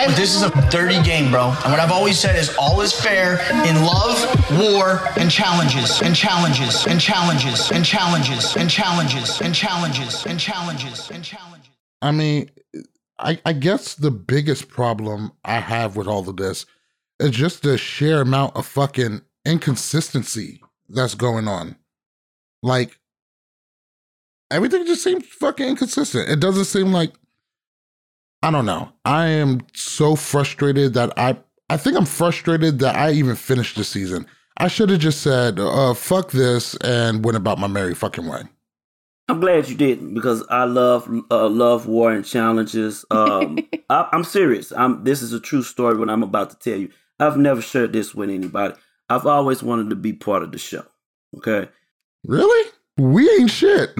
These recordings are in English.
I have, this is a dirty game, bro. And what I've always said is all is fair in love, war, and challenges, and challenges, and challenges, and challenges, and challenges, and challenges, and challenges, and challenges. I mean, I, I guess the biggest problem I have with all of this is just the sheer amount of fucking inconsistency that's going on. Like, everything just seems fucking inconsistent. It doesn't seem like I don't know. I am so frustrated that I I think I'm frustrated that I even finished the season. I should have just said, uh, fuck this and went about my merry fucking way. I'm glad you didn't because I love uh, love war and challenges. Um, I, am serious. I'm this is a true story. What I'm about to tell you, I've never shared this with anybody. I've always wanted to be part of the show. Okay, really? We ain't shit.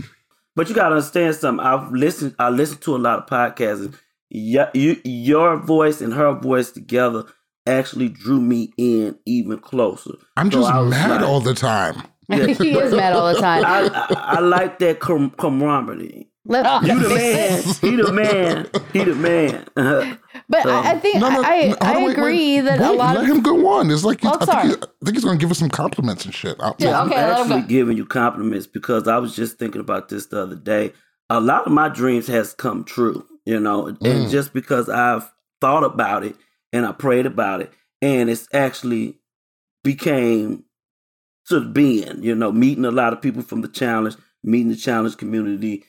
But you gotta understand something. I've listened. I listened to a lot of podcasts. And yeah, you, your voice and her voice together actually drew me in even closer. I'm so just mad like, all the time. Yeah. he is mad all the time. I, I, I like that com- camaraderie. Let's ah. you the man. He the man. He the man. but so, I, I think no, no, I, no, I wait, agree wait, that wait, a lot let of him go on. It's like oh, I, think I, think he's, going to give us some compliments and shit. yeah, okay, I'm actually giving you compliments because I was just thinking about this the other day. A lot of my dreams has come true you know, and mm. just because I've thought about it and I prayed about it, and it's actually became sort of being, you know, meeting a lot of people from the challenge, meeting the challenge community,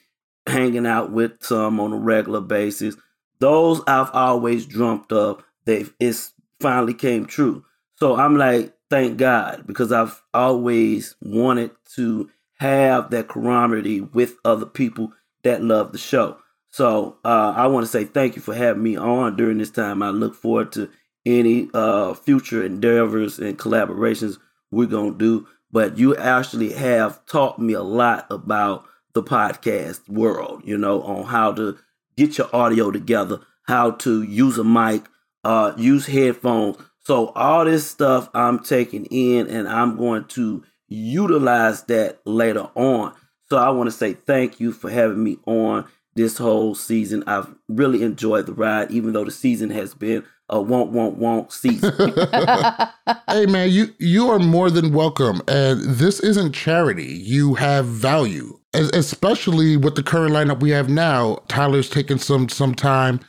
hanging out with some on a regular basis. Those I've always dreamt of. They've it's finally came true. So I'm like, thank God, because I've always wanted to have that camaraderie with other people that love the show. So uh, I want to say thank you for having me on during this time. I look forward to any uh, future endeavors and collaborations we're going to do. But you actually have taught me a lot about the podcast world, you know, on how to get your audio together, how to use a mic, uh, use headphones. So all this stuff I'm taking in and I'm going to utilize that later on. So I want to say thank you for having me on this whole season. I've really enjoyed the ride, even though the season has been a won't won't won't season. hey man, you you are more than welcome, and this isn't charity. You have value, especially with the current lineup we have now. Tyler's taking some some time.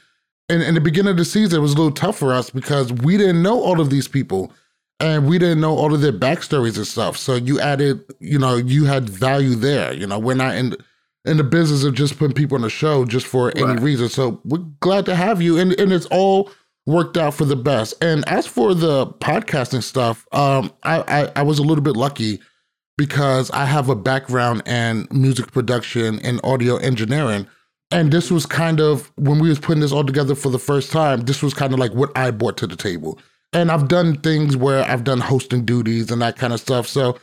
And in the beginning of the season, it was a little tough for us because we didn't know all of these people and we didn't know all of their backstories and stuff. So you added, you know, you had value there. You know, we're not in in the business of just putting people on the show just for right. any reason. So we're glad to have you, and and it's all worked out for the best. And as for the podcasting stuff, um, I, I, I was a little bit lucky because I have a background in music production and audio engineering. And this was kind of when we was putting this all together for the first time, this was kind of like what I brought to the table. And I've done things where I've done hosting duties and that kind of stuff. So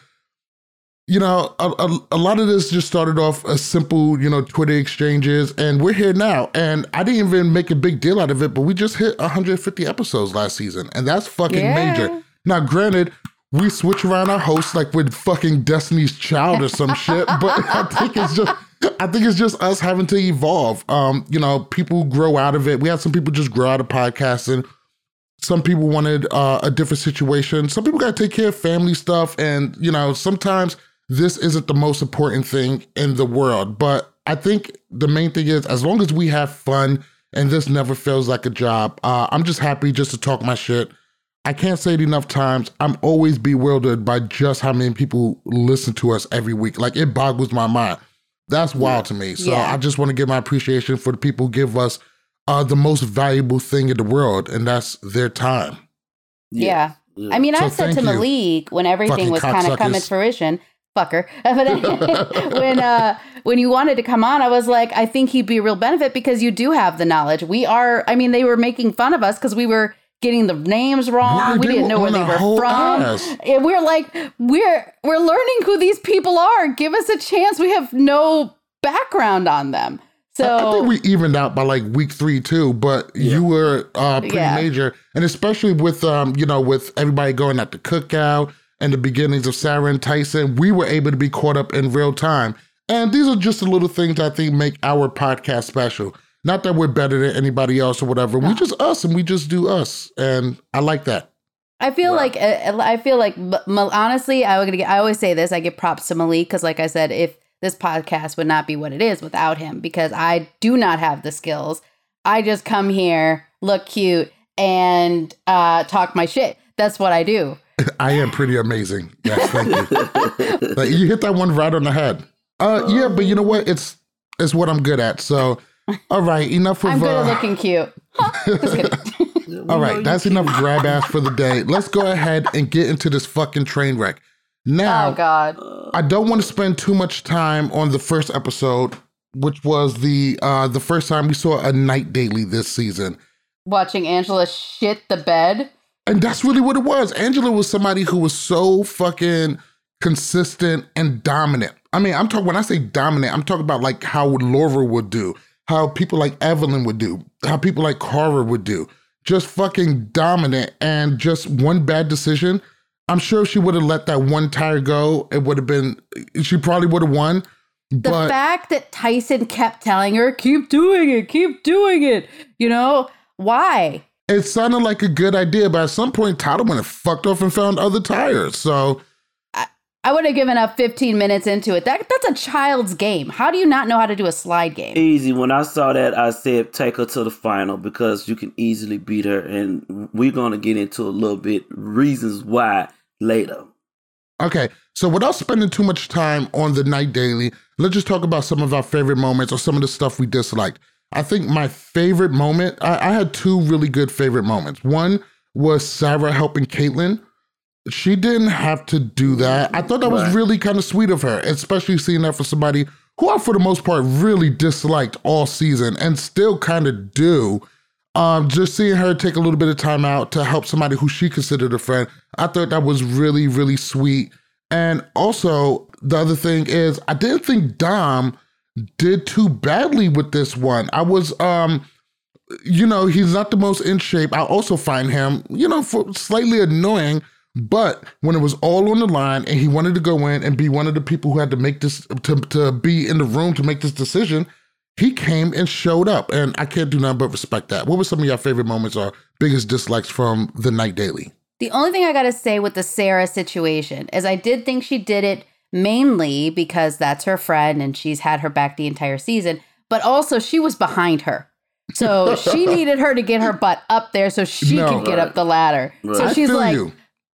you know, a, a, a, lot of this just started off as simple, you know, Twitter exchanges, and we're here now. And I didn't even make a big deal out of it, but we just hit 150 episodes last season, and that's fucking yeah. major. Now, granted, we switch around our hosts like we're fucking Destiny's Child or some shit, but I think it's just. I think it's just us having to evolve. Um, you know, people grow out of it. We had some people just grow out of podcasting. Some people wanted uh, a different situation. Some people got to take care of family stuff, and you know, sometimes this isn't the most important thing in the world. But I think the main thing is as long as we have fun and this never feels like a job, uh, I'm just happy just to talk my shit. I can't say it enough times. I'm always bewildered by just how many people listen to us every week. Like it boggles my mind. That's wild to me. So yeah. I just want to give my appreciation for the people who give us uh, the most valuable thing in the world, and that's their time. Yeah. yeah. I mean, so I said to Malik when everything was kind of coming to fruition, fucker. But when uh, when you wanted to come on, I was like, I think he'd be a real benefit because you do have the knowledge. We are. I mean, they were making fun of us because we were getting the names wrong. we didn't know where they were from. And we're like, we're we're learning who these people are. Give us a chance. We have no background on them. So I, think we evened out by like week three too, but yeah. you were uh, pretty yeah. major, and especially with um, you know, with everybody going at the cookout and the beginnings of Sarah and Tyson, we were able to be caught up in real time. And these are just the little things I think make our podcast special. Not that we're better than anybody else or whatever. No. We just us and we just do us. And I like that. I feel like uh, I feel like honestly, I would I always say this. I give props to Malik because, like I said, if this podcast would not be what it is without him, because I do not have the skills. I just come here, look cute, and uh, talk my shit. That's what I do. I am pretty amazing. Yes, thank you. like, you hit that one right on the head. Uh, yeah, but you know what? It's it's what I'm good at. So, all right, enough of. I'm good uh, at looking cute. all right, that's enough grab ass for the day. Let's go ahead and get into this fucking train wreck. Now, oh God, I don't want to spend too much time on the first episode, which was the uh the first time we saw a night daily this season. Watching Angela shit the bed. And that's really what it was. Angela was somebody who was so fucking consistent and dominant. I mean, I'm talking when I say dominant, I'm talking about like how Laura would do, how people like Evelyn would do, how people like Carver would do. Just fucking dominant and just one bad decision. I'm sure if she would have let that one tire go, it would have been she probably would have won. The but, fact that Tyson kept telling her, keep doing it, keep doing it, you know, why? It sounded like a good idea, but at some point, Tyler went and fucked off and found other tires. So I, I would have given up 15 minutes into it. That that's a child's game. How do you not know how to do a slide game? Easy. When I saw that, I said take her to the final because you can easily beat her, and we're gonna get into a little bit reasons why later. Okay, so without spending too much time on the night daily, let's just talk about some of our favorite moments or some of the stuff we disliked. I think my favorite moment, I, I, had two really good favorite moments. One was Sarah helping Caitlin. She didn't have to do that. I thought that was really kind of sweet of her, especially seeing that for somebody who I, for the most part, really disliked all season and still kind of do. Um, just seeing her take a little bit of time out to help somebody who she considered a friend, I thought that was really, really sweet. And also, the other thing is, I didn't think Dom did too badly with this one. I was um you know, he's not the most in shape. I also find him, you know, slightly annoying, but when it was all on the line and he wanted to go in and be one of the people who had to make this to to be in the room to make this decision, he came and showed up. And I can't do nothing but respect that. What were some of your favorite moments or biggest dislikes from the night daily? The only thing I got to say with the Sarah situation is I did think she did it mainly because that's her friend and she's had her back the entire season, but also she was behind her. So she needed her to get her butt up there so she no, could get right. up the ladder. Right. So she's like, you.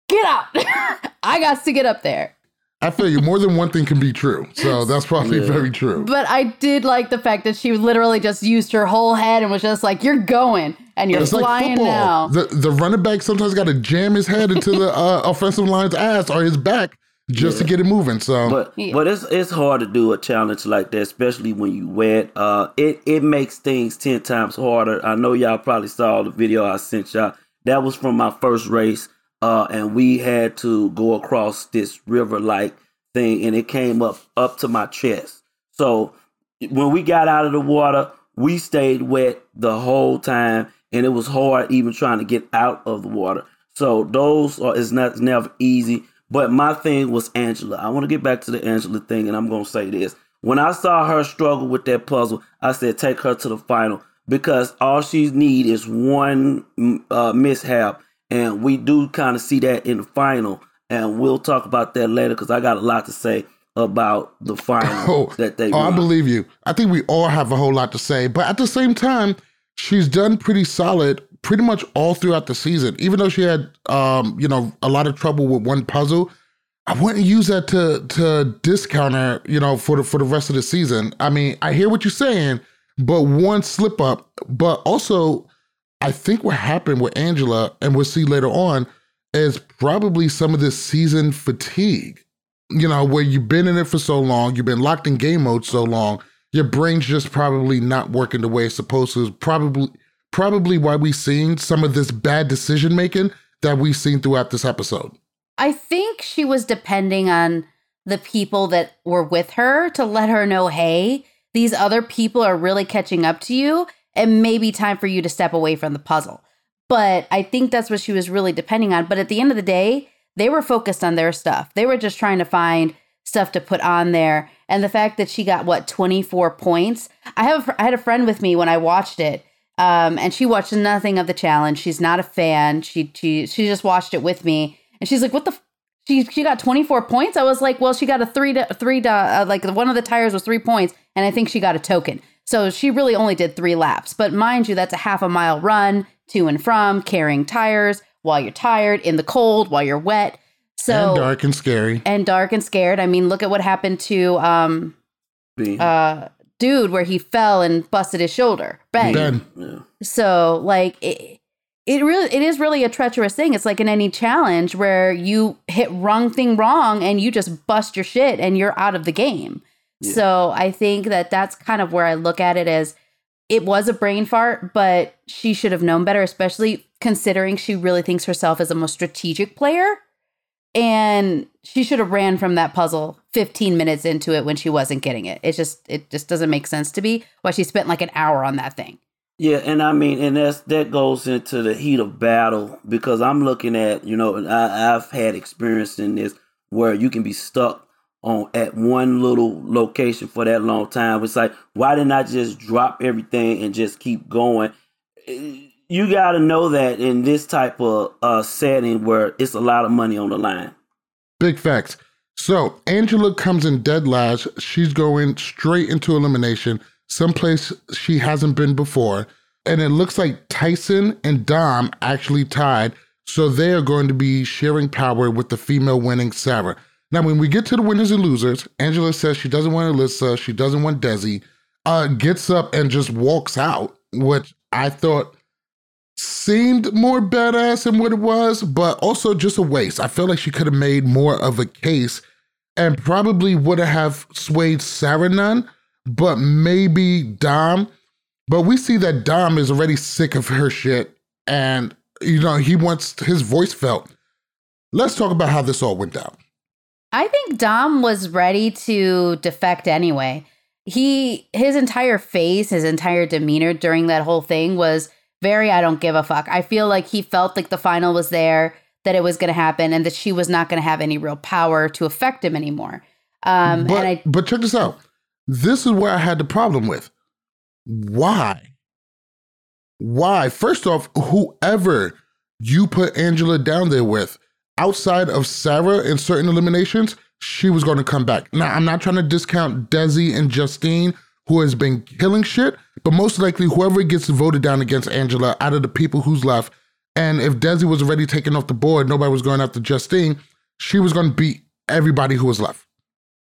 get up. I got to get up there. I feel you. More than one thing can be true. So that's probably yeah. very true. But I did like the fact that she literally just used her whole head and was just like, you're going and you're it's flying like now. The, the running back sometimes got to jam his head into the uh, offensive line's ass or his back just yeah. to get it moving. So, but yeah. but it's it's hard to do a challenge like that, especially when you wet. Uh, it it makes things ten times harder. I know y'all probably saw the video I sent y'all. That was from my first race, uh, and we had to go across this river like thing, and it came up up to my chest. So when we got out of the water, we stayed wet the whole time, and it was hard even trying to get out of the water. So those are is not never easy but my thing was Angela. I want to get back to the Angela thing, and I'm going to say this. When I saw her struggle with that puzzle, I said, take her to the final because all she need is one mm, uh, mishap. And we do kind of see that in the final. And we'll talk about that later because I got a lot to say about the final oh, that they. Oh, I believe you. I think we all have a whole lot to say, but at the same time, she's done pretty solid pretty much all throughout the season. Even though she had, um, you know, a lot of trouble with one puzzle, I wouldn't use that to to discount her, you know, for the for the rest of the season. I mean, I hear what you're saying, but one slip up, but also I think what happened with Angela, and we'll see later on, is probably some of this season fatigue. You know, where you've been in it for so long, you've been locked in game mode so long, your brain's just probably not working the way it's supposed to. Probably probably why we've seen some of this bad decision making that we've seen throughout this episode. I think she was depending on the people that were with her to let her know, hey, these other people are really catching up to you, and maybe time for you to step away from the puzzle. But I think that's what she was really depending on. But at the end of the day, they were focused on their stuff. They were just trying to find stuff to put on there. and the fact that she got what 24 points. I have I had a friend with me when I watched it. Um, and she watched nothing of the challenge. She's not a fan. She she she just watched it with me, and she's like, "What the she she got 24 points. I was like, well, she got a three to three to uh, like one of the tires was three points, and I think she got a token. So she really only did three laps. But mind you, that's a half a mile run to and from, carrying tires while you're tired, in the cold, while you're wet. So and dark and scary. And dark and scared. I mean, look at what happened to um uh dude where he fell and busted his shoulder. Bang. Yeah. So like it, it really it is really a treacherous thing. It's like in any challenge where you hit wrong thing wrong and you just bust your shit and you're out of the game. Yeah. So I think that that's kind of where I look at it as it was a brain fart, but she should have known better, especially considering she really thinks herself as a most strategic player. And she should have ran from that puzzle 15 minutes into it when she wasn't getting it. It just it just doesn't make sense to me why she spent like an hour on that thing. Yeah, and I mean, and that's that goes into the heat of battle because I'm looking at, you know, I, I've had experience in this where you can be stuck on at one little location for that long time. It's like, why didn't I just drop everything and just keep going? Eh, You got to know that in this type of uh, setting where it's a lot of money on the line. Big facts. So Angela comes in dead last. She's going straight into elimination someplace she hasn't been before. And it looks like Tyson and Dom actually tied. So they are going to be sharing power with the female winning Sarah. Now, when we get to the winners and losers, Angela says she doesn't want Alyssa, she doesn't want Desi, uh, gets up and just walks out, which I thought seemed more badass than what it was, but also just a waste. I feel like she could have made more of a case and probably would have swayed Sarah none but maybe Dom. But we see that Dom is already sick of her shit and, you know, he wants his voice felt. Let's talk about how this all went down. I think Dom was ready to defect anyway. He, his entire face, his entire demeanor during that whole thing was very, I don't give a fuck. I feel like he felt like the final was there, that it was going to happen, and that she was not going to have any real power to affect him anymore. Um, but, and I, but check this out. This is where I had the problem with. Why? Why? First off, whoever you put Angela down there with, outside of Sarah in certain eliminations, she was going to come back. Now, I'm not trying to discount Desi and Justine, who has been killing shit, but most likely whoever gets voted down against Angela out of the people who's left, and if Desi was already taken off the board, nobody was going after Justine, she was going to beat everybody who was left.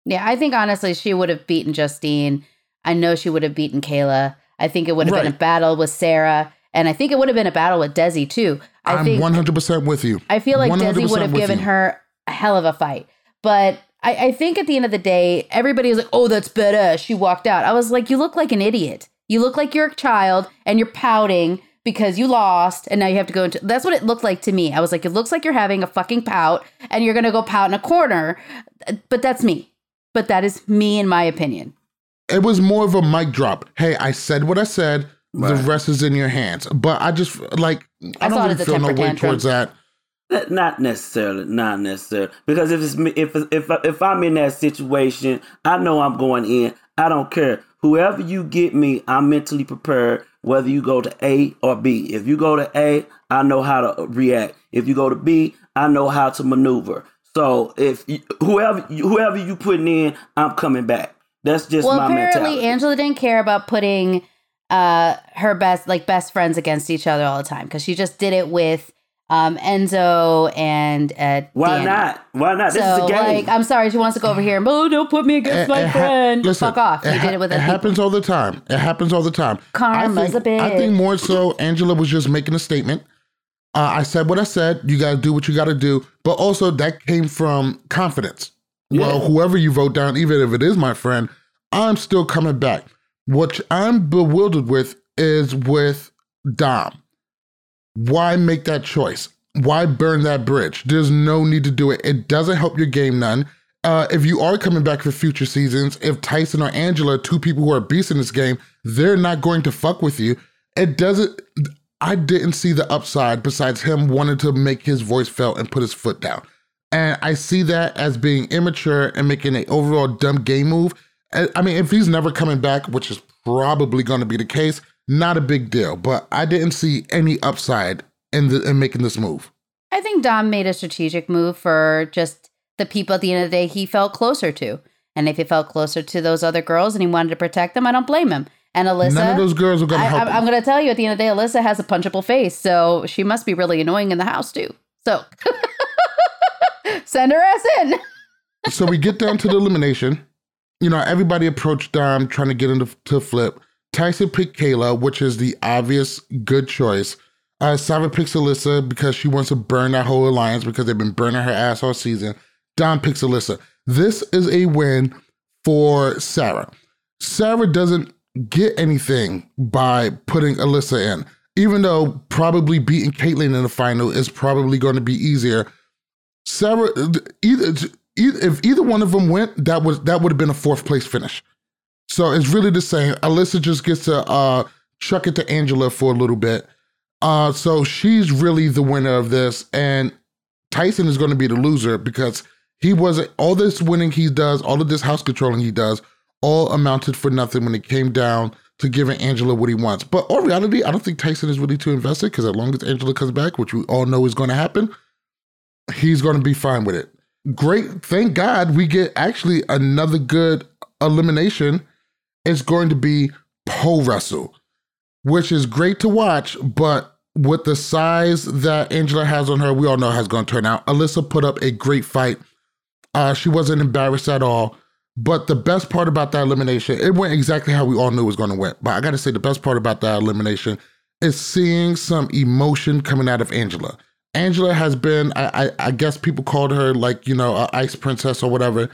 Yeah, I think honestly she would have beaten Justine. I know she would have beaten Kayla. I think it would have right. been a battle with Sarah. And I think it would have been a battle with Desi too. I I'm think 100% with you. I feel like Desi would have given you. her a hell of a fight. But I, I, think at the end of the day, everybody was like, oh, that's better. She walked out. I was like, you look like an idiot. You look like you're a child and you're pouting because you lost and now you have to go into that's what it looked like to me. I was like, it looks like you're having a fucking pout and you're gonna go pout in a corner. But that's me but that is me in my opinion. It was more of a mic drop. Hey, I said what I said. Right. The rest is in your hands. But I just like I, I don't really feel no way towards that. Not necessarily, not necessarily. Because if it's me, if if if I'm in that situation, I know I'm going in. I don't care. Whoever you get me, I'm mentally prepared. Whether you go to A or B. If you go to A, I know how to react. If you go to B, I know how to maneuver. So if you, whoever whoever you putting in, I'm coming back. That's just well. apparently, mentality. Angela didn't care about putting uh her best like best friends against each other all the time because she just did it with um Enzo and uh Why Danny. not? Why not? This so, is a game. Like, I'm sorry, she wants to go over here. Oh, don't put me against it, my it friend. Ha- listen, Fuck off. It, ha- did it with it happens all the time. It happens all the time. Karma's I think, a bitch. I think more so Angela was just making a statement. Uh, I said what I said. You got to do what you got to do. But also, that came from confidence. Yeah. Well, whoever you vote down, even if it is my friend, I'm still coming back. What I'm bewildered with is with Dom. Why make that choice? Why burn that bridge? There's no need to do it. It doesn't help your game none. Uh, if you are coming back for future seasons, if Tyson or Angela, two people who are beasts in this game, they're not going to fuck with you. It doesn't. I didn't see the upside besides him wanting to make his voice felt and put his foot down. And I see that as being immature and making an overall dumb game move. I mean, if he's never coming back, which is probably going to be the case, not a big deal. But I didn't see any upside in, the, in making this move. I think Dom made a strategic move for just the people at the end of the day he felt closer to. And if he felt closer to those other girls and he wanted to protect them, I don't blame him. And Alyssa, none of those girls are going to help. I, am going to tell you at the end of the day, Alyssa has a punchable face, so she must be really annoying in the house too. So send her ass in. so we get down to the elimination. You know, everybody approached Dom trying to get him to, to flip. Tyson picked Kayla, which is the obvious good choice. Uh, Sarah picks Alyssa because she wants to burn that whole alliance because they've been burning her ass all season. Dom picks Alyssa. This is a win for Sarah. Sarah doesn't get anything by putting Alyssa in, even though probably beating Kaitlyn in the final is probably going to be easier. Sarah, either, either if either one of them went, that was that would have been a fourth place finish. So it's really the same. Alyssa just gets to uh, chuck it to Angela for a little bit. Uh, so she's really the winner of this, and Tyson is going to be the loser because he wasn't all this winning he does, all of this house controlling he does, all amounted for nothing when it came down to giving Angela what he wants. But in reality, I don't think Tyson is really too invested because as long as Angela comes back, which we all know is going to happen, he's going to be fine with it. Great. Thank God we get actually another good elimination. It's going to be pole wrestle, which is great to watch, but with the size that Angela has on her, we all know how it's going to turn out. Alyssa put up a great fight. Uh, she wasn't embarrassed at all. But the best part about that elimination, it went exactly how we all knew it was going to win. But I got to say, the best part about that elimination is seeing some emotion coming out of Angela. Angela has been, I, I, I guess people called her like, you know, ice princess or whatever.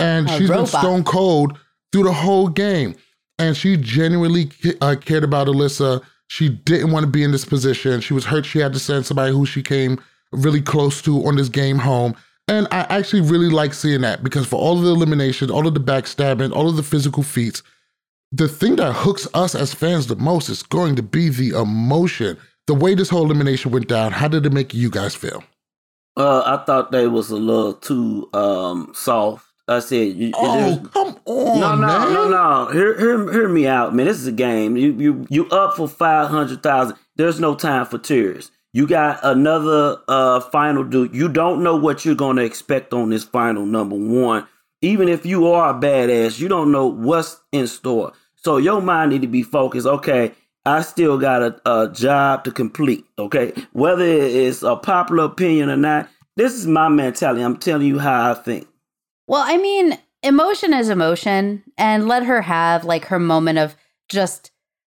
And a she's robot. been stone cold through the whole game. And she genuinely uh, cared about Alyssa. She didn't want to be in this position. She was hurt she had to send somebody who she came really close to on this game home. And I actually really like seeing that because for all of the elimination, all of the backstabbing, all of the physical feats, the thing that hooks us as fans the most is going to be the emotion. The way this whole elimination went down, how did it make you guys feel? Uh, I thought they was a little too um, soft. I said, you, "Oh, come on, no, no, man. no, no. Hear, hear, hear me out, man. This is a game. You, you, you up for five hundred thousand. There's no time for tears. You got another uh final dude. You don't know what you're gonna expect on this final number one. Even if you are a badass, you don't know what's in store. So your mind need to be focused. Okay, I still got a, a job to complete. Okay, whether it's a popular opinion or not, this is my mentality. I'm telling you how I think. Well, I mean, emotion is emotion, and let her have like her moment of just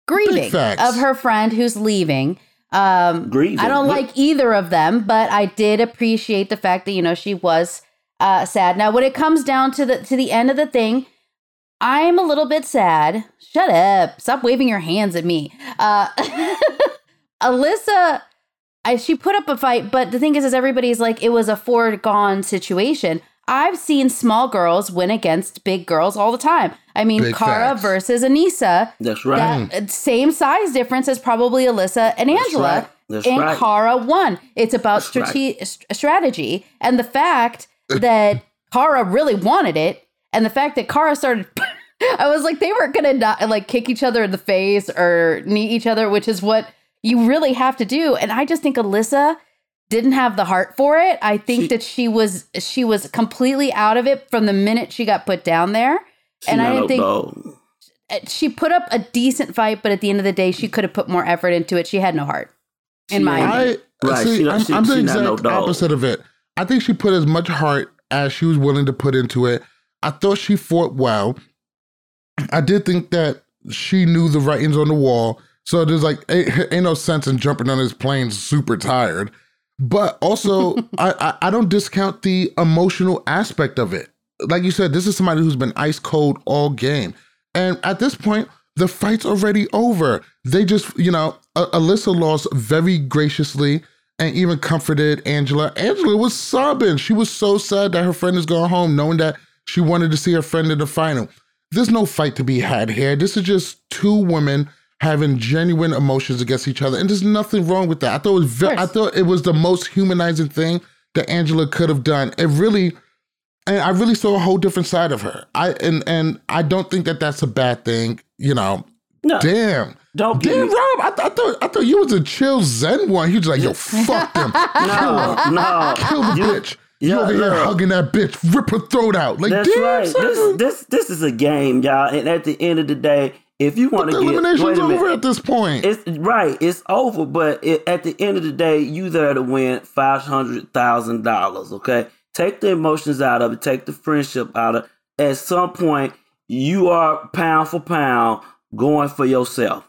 grieving of her friend who's leaving. Um, Grieving. I don't like either of them, but I did appreciate the fact that you know she was uh, sad. Now, when it comes down to the to the end of the thing, I'm a little bit sad. Shut up! Stop waving your hands at me. Uh, Alyssa, I, she put up a fight, but the thing is, is everybody's like it was a foregone situation. I've seen small girls win against big girls all the time. I mean, big Cara facts. versus Anissa. That's right. That, same size difference as probably Alyssa and Angela. That's right. That's and right. Cara won. It's about strate- right. strategy and the fact that Cara really wanted it, and the fact that Cara started. I was like, they weren't gonna not, like kick each other in the face or knee each other, which is what you really have to do. And I just think Alyssa didn't have the heart for it. I think she, that she was she was completely out of it from the minute she got put down there. And I didn't think eh, she put up a decent fight, but at the end of the day, she could have put more effort into it. She had no heart, in she, my opinion. Right. See, I'm, I'm the exact no opposite of it. I think she put as much heart as she was willing to put into it. I thought she fought well. I did think that she knew the writings on the wall. So there's like ain't, ain't no sense in jumping on this plane super tired. But also, I, I, I don't discount the emotional aspect of it. Like you said, this is somebody who's been ice cold all game, and at this point, the fight's already over. They just, you know, Alyssa lost very graciously and even comforted Angela. Angela was sobbing. She was so sad that her friend is going home, knowing that she wanted to see her friend in the final. There's no fight to be had here. This is just two women having genuine emotions against each other, and there's nothing wrong with that. I thought it was ve- I thought it was the most humanizing thing that Angela could have done. It really, and I really saw a whole different side of her. I and and I don't think that that's a bad thing. You know, no. damn. Don't damn, me. Rob. I, th- I, thought I thought you was a chill Zen one. He was like, "Yo, fuck them, no, no, kill the you, bitch." You over here hugging that bitch, rip her throat out. Like, that's right. This, this this is a game, y'all. And at the end of the day, if you want to get elimination's over at this point. It's right. It's over. But it, at the end of the day, you there to win five hundred thousand dollars. Okay, take the emotions out of it. Take the friendship out of. it. At some point, you are pound for pound going for yourself.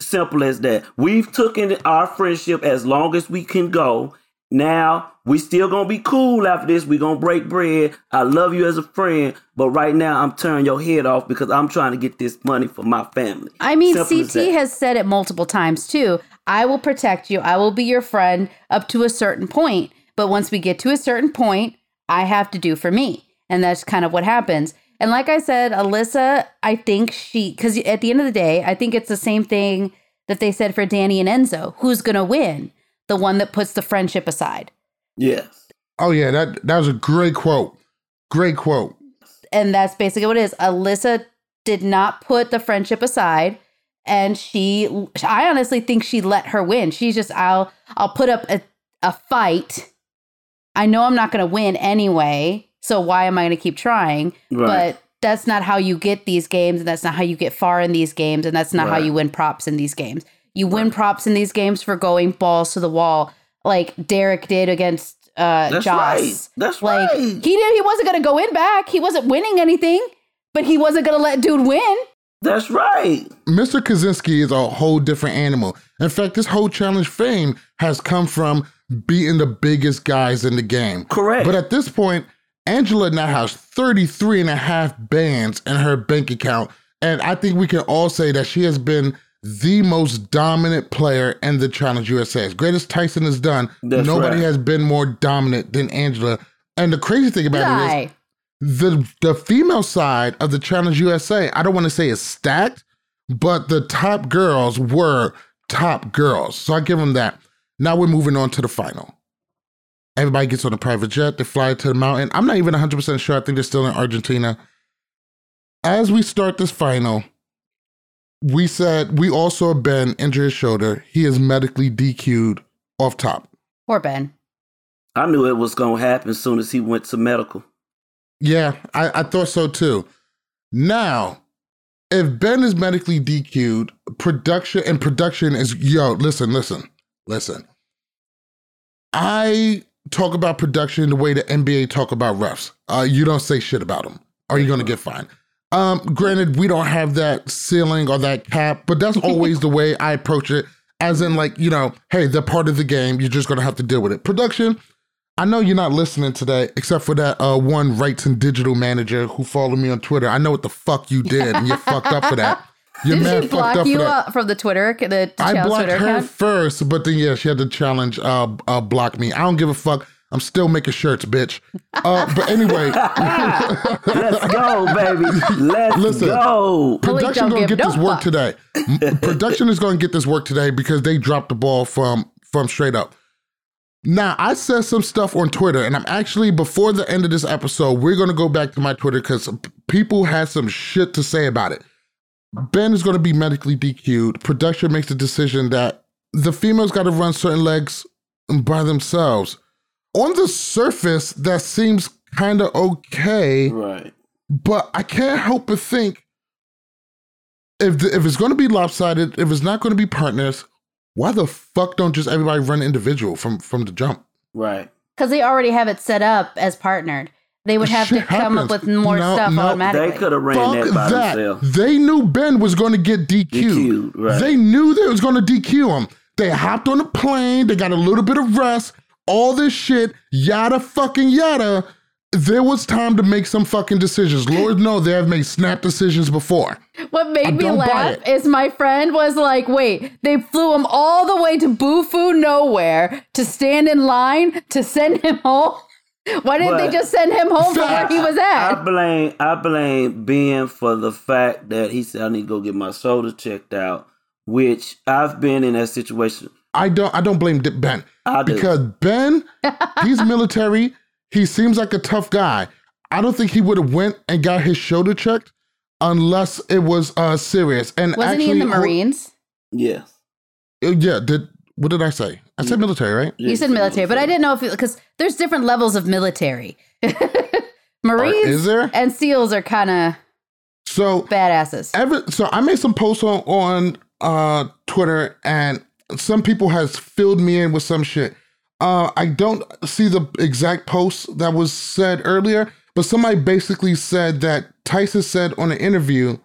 Simple as that. We've taken our friendship as long as we can go. Now we still gonna be cool after this. We gonna break bread. I love you as a friend, but right now I'm turning your head off because I'm trying to get this money for my family. I mean, Simple CT has said it multiple times too. I will protect you. I will be your friend up to a certain point. But once we get to a certain point, I have to do for me, and that's kind of what happens. And like I said, Alyssa, I think she because at the end of the day, I think it's the same thing that they said for Danny and Enzo. Who's gonna win? the one that puts the friendship aside. Yes. Oh yeah, that that was a great quote. Great quote. And that's basically what it is. Alyssa did not put the friendship aside and she I honestly think she let her win. She's just I'll I'll put up a, a fight. I know I'm not going to win anyway, so why am I going to keep trying? Right. But that's not how you get these games and that's not how you get far in these games and that's not right. how you win props in these games. You win props in these games for going balls to the wall, like Derek did against uh, That's Joss. Right. That's like, right. He did. He wasn't going to go in back. He wasn't winning anything, but he wasn't going to let dude win. That's right. Mr. Kosinski is a whole different animal. In fact, this whole challenge fame has come from beating the biggest guys in the game. Correct. But at this point, Angela now has 33 and a half bands in her bank account. And I think we can all say that she has been the most dominant player in the Challenge USA. As great as Tyson has done, That's nobody right. has been more dominant than Angela. And the crazy thing about Lie. it is the the female side of the Challenge USA, I don't want to say is stacked, but the top girls were top girls. So I give them that. Now we're moving on to the final. Everybody gets on a private jet, they fly to the mountain. I'm not even 100% sure. I think they're still in Argentina. As we start this final, we said we all saw Ben injure his shoulder. He is medically DQ'd off top. Poor Ben. I knew it was going to happen as soon as he went to medical. Yeah, I, I thought so too. Now, if Ben is medically DQ'd, production and production is yo, listen, listen, listen. I talk about production the way the NBA talk about refs. Uh, you don't say shit about them, Are you're gonna get fined. Um, granted, we don't have that ceiling or that cap, but that's always the way I approach it. As in, like, you know, hey, they're part of the game. You're just gonna have to deal with it. Production, I know you're not listening today, except for that uh, one rights and digital manager who followed me on Twitter. I know what the fuck you did, and you're fucked up for that. You're Did she block you uh, from the Twitter? The I blocked Twitter her account? first, but then yeah, she had to challenge uh, uh, block me. I don't give a fuck. I'm still making shirts, bitch. Uh, but anyway, let's go, baby. Let's Listen, go. Production gonna get this work today. production is gonna get this work today because they dropped the ball from from straight up. Now, I said some stuff on Twitter, and I'm actually before the end of this episode, we're gonna go back to my Twitter because people had some shit to say about it. Ben is gonna be medically DQ'd. Production makes the decision that the females got to run certain legs by themselves on the surface, that seems kind of okay. Right. But I can't help but think if the, if it's going to be lopsided, if it's not going to be partners, why the fuck don't just everybody run individual from from the jump? Right. Because they already have it set up as partnered. They would have Shit to come happens. up with more no, stuff no, automatically. They could have ran fuck that by that. themselves. They knew Ben was going to get DQ'd. DQ'd right. They knew they was going to DQ him. They hopped on a plane. They got a little bit of rest all this shit, yada fucking yada. There was time to make some fucking decisions. Lord know they have made snap decisions before. What made me laugh is my friend was like, wait, they flew him all the way to Bufu nowhere to stand in line to send him home. Why didn't but they just send him home from where he was at? I blame I blame Ben for the fact that he said I need to go get my shoulder checked out, which I've been in that situation I don't I don't blame Ben because Ben he's military. He seems like a tough guy. I don't think he would have went and got his shoulder checked unless it was uh serious. And wasn't actually, he in the Marines? Yes. Uh, yeah. Did what did I say? I said military, right? You said military, but I didn't know if because there's different levels of military. Marines is there? and SEALs are kind of so badasses. Ever so I made some posts on on uh Twitter and some people has filled me in with some shit. Uh I don't see the exact post that was said earlier, but somebody basically said that Tyson said on an interview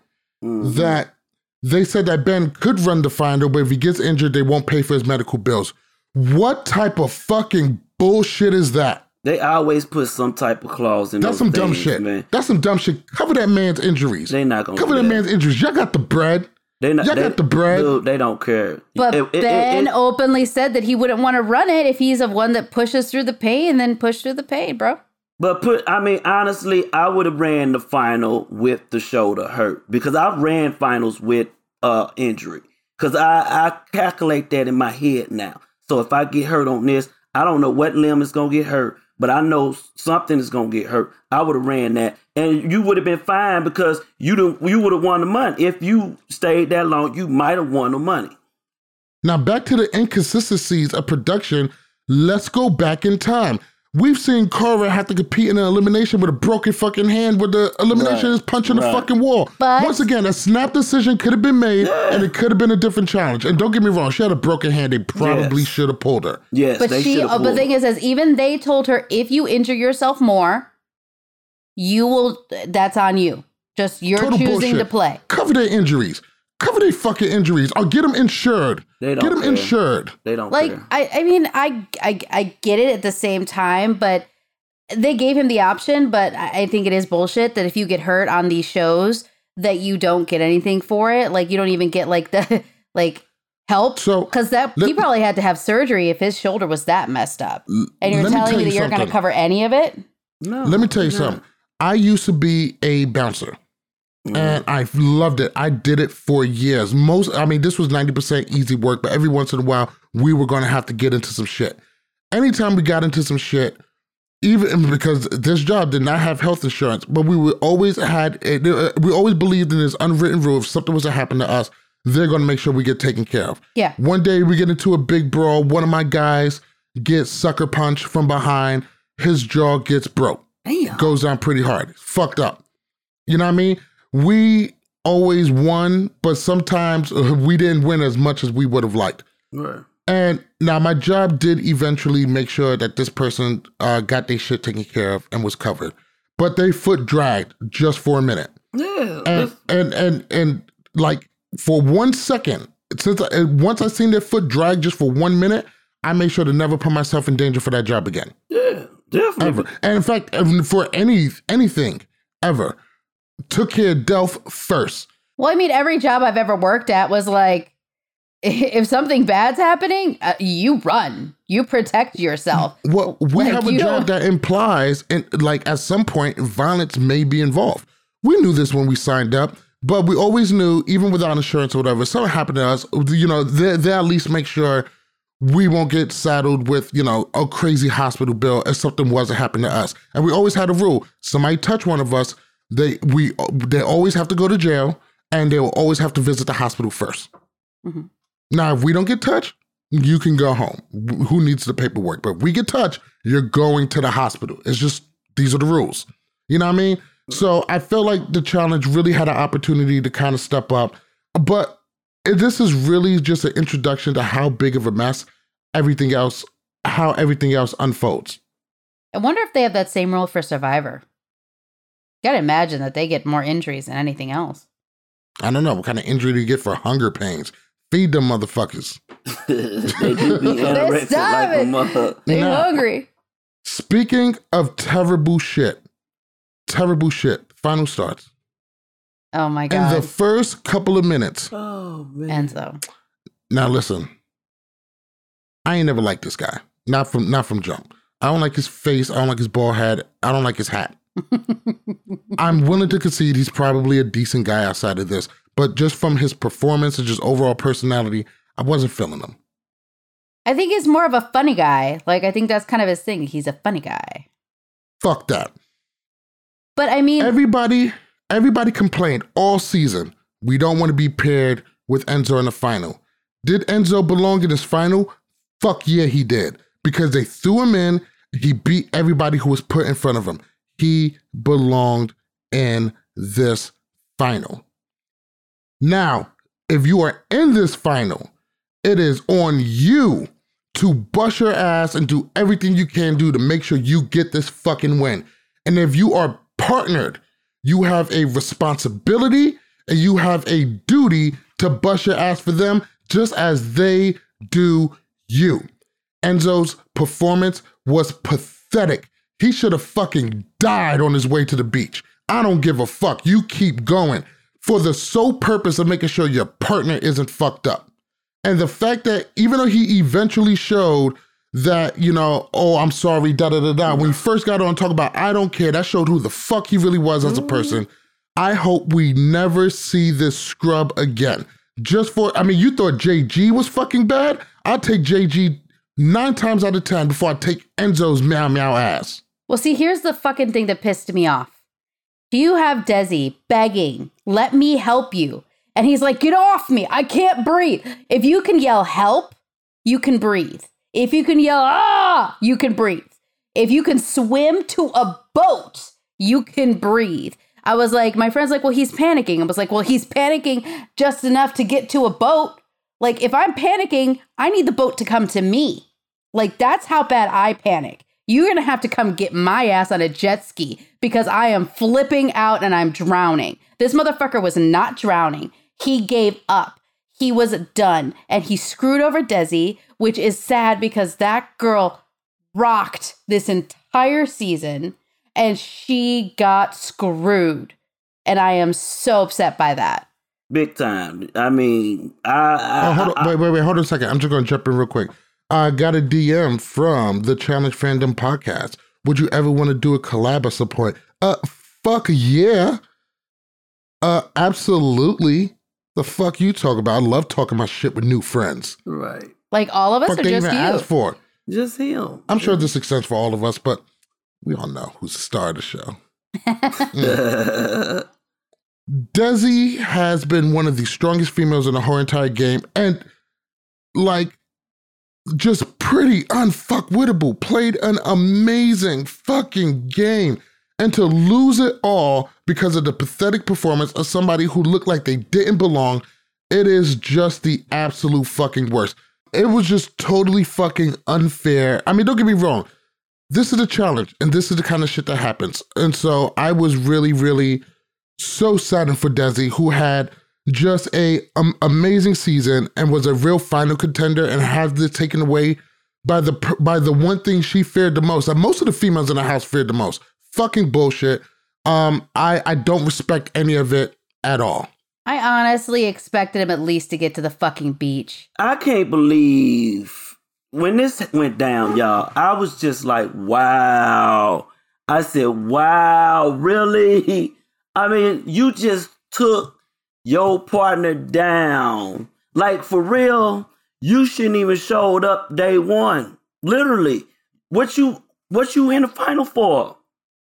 mm-hmm. that they said that Ben could run the finder, but if he gets injured, they won't pay for his medical bills. What type of fucking bullshit is that? They always put some type of clause in. That's some things, dumb shit, man. That's some dumb shit. Cover that man's injuries. They not gonna cover that, that, man's injuries. Y'all got the bread. They not. Y'all they, got the bread. Dude, they don't care. But it, Ben it, it, openly said that he wouldn't want to run it if he's the one that pushes through the pain and then push through the pain, bro. But put, I mean, honestly, I would have ran the final with the shoulder hurt because I ran finals with uh injury because I I calculate that in my head now. So if I get hurt on this, I don't know what limb is gonna get hurt, but I know something is gonna get hurt. I would have ran that, and you would have been fine because you do, you would have won the money. If you stayed that long, you might have won the money. Now back to the inconsistencies of production. Let's go back in time. We've seen Carver have to compete in an elimination with a broken fucking hand where the elimination right. is punching right. the fucking wall. But Once again, a snap decision could have been made yeah. and it could have been a different challenge. And don't get me wrong, she had a broken hand. They probably yes. should have pulled her. Yes, but she. Oh, but the thing is, is even they told her if you injure yourself more, you will. That's on you. Just you're Total choosing bullshit. to play. Cover their injuries cover their fucking injuries or get them insured. They don't get them care. insured. They don't like. Care. I. I mean, I, I. I get it at the same time, but they gave him the option. But I think it is bullshit that if you get hurt on these shows, that you don't get anything for it. Like you don't even get like the like help. So because that let, he probably had to have surgery if his shoulder was that messed up. And you're telling me, me that you're going to cover any of it? No. Let me tell you something. I used to be a bouncer. And I loved it. I did it for years. Most, I mean, this was 90% easy work, but every once in a while, we were going to have to get into some shit. Anytime we got into some shit, even because this job did not have health insurance, but we always had, uh, we always believed in this unwritten rule if something was to happen to us, they're going to make sure we get taken care of. Yeah. One day we get into a big brawl. One of my guys gets sucker punched from behind. His jaw gets broke. Damn. Goes down pretty hard. Fucked up. You know what I mean? We always won, but sometimes uh, we didn't win as much as we would have liked. Right. And now my job did eventually make sure that this person uh, got their shit taken care of and was covered, but they foot dragged just for a minute. Yeah. And and and and like for one second, since I, once I seen their foot drag just for one minute, I made sure to never put myself in danger for that job again. Yeah, definitely. Ever. And in fact, for any anything ever, took care of Delph first. Well, I mean, every job I've ever worked at was like, if something bad's happening, uh, you run, you protect yourself. Well, we like, have a job that implies, and like at some point, violence may be involved. We knew this when we signed up, but we always knew, even without insurance or whatever, if something happened to us, you know, they they at least make sure we won't get saddled with, you know, a crazy hospital bill if something wasn't happening to us. And we always had a rule: somebody touch one of us, they we they always have to go to jail and they will always have to visit the hospital 1st mm-hmm. Now, if we don't get touched, you can go home. Who needs the paperwork? But if we get touched, you're going to the hospital. It's just these are the rules. You know what I mean? So I feel like the challenge really had an opportunity to kind of step up. But this is really just an introduction to how big of a mess everything else, how everything else unfolds. I wonder if they have that same rule for Survivor gotta imagine that they get more injuries than anything else. I don't know what kind of injury do you get for hunger pains. Feed them motherfuckers. they do be anorexic like a mother. They're now, hungry. Speaking of terrible shit, terrible shit. Final starts. Oh my god! In the first couple of minutes. Oh man. Enzo. Now listen. I ain't never liked this guy. Not from not from jump. I don't like his face. I don't like his bald head. I don't like his hat. I'm willing to concede he's probably a decent guy outside of this, but just from his performance and just overall personality, I wasn't feeling him. I think he's more of a funny guy. Like I think that's kind of his thing. He's a funny guy. Fuck that. But I mean, everybody, everybody complained all season. We don't want to be paired with Enzo in the final. Did Enzo belong in this final? Fuck yeah, he did. Because they threw him in. He beat everybody who was put in front of him. He belonged in this final. Now, if you are in this final, it is on you to bust your ass and do everything you can do to make sure you get this fucking win. And if you are partnered, you have a responsibility and you have a duty to bust your ass for them just as they do you. Enzo's performance was pathetic. He should have fucking died on his way to the beach. I don't give a fuck. You keep going for the sole purpose of making sure your partner isn't fucked up. And the fact that even though he eventually showed that, you know, oh, I'm sorry, da da da da, when he first got on talk about I don't care, that showed who the fuck he really was as a person. I hope we never see this scrub again. Just for, I mean, you thought JG was fucking bad? I'll take JG nine times out of 10 before I take Enzo's meow meow ass. Well, see, here's the fucking thing that pissed me off. Do you have Desi begging, let me help you? And he's like, get off me. I can't breathe. If you can yell help, you can breathe. If you can yell ah, you can breathe. If you can swim to a boat, you can breathe. I was like, my friend's like, well, he's panicking. I was like, well, he's panicking just enough to get to a boat. Like, if I'm panicking, I need the boat to come to me. Like, that's how bad I panic. You're gonna have to come get my ass on a jet ski because I am flipping out and I'm drowning. This motherfucker was not drowning. He gave up. He was done. And he screwed over Desi, which is sad because that girl rocked this entire season and she got screwed. And I am so upset by that. Big time. I mean, I. I, oh, hold on, wait, wait, wait. Hold on a second. I'm just going to jump in real quick. I got a DM from the Challenge Fandom podcast. Would you ever want to do a collab or support? Uh, fuck yeah. Uh, absolutely. The fuck you talk about? I love talking my shit with new friends. Right. Like all of us, fuck or they just even you? asked for. Just him. I'm sure this extends for all of us, but we all know who's the star of the show. mm. Desi has been one of the strongest females in the whole entire game, and like just pretty unfuckwittable. Played an amazing fucking game. And to lose it all because of the pathetic performance of somebody who looked like they didn't belong, it is just the absolute fucking worst. It was just totally fucking unfair. I mean, don't get me wrong. This is a challenge, and this is the kind of shit that happens. And so I was really, really so saddened for Desi, who had just a um, amazing season and was a real final contender and has this taken away by the by the one thing she feared the most. That most of the females in the house feared the most. Fucking bullshit. Um, I I don't respect any of it at all. I honestly expected him at least to get to the fucking beach. I can't believe when this went down, y'all. I was just like, wow. I said, wow, really? I mean, you just took your partner down. Like for real, you shouldn't even showed up day one. Literally, what you what you in the final for?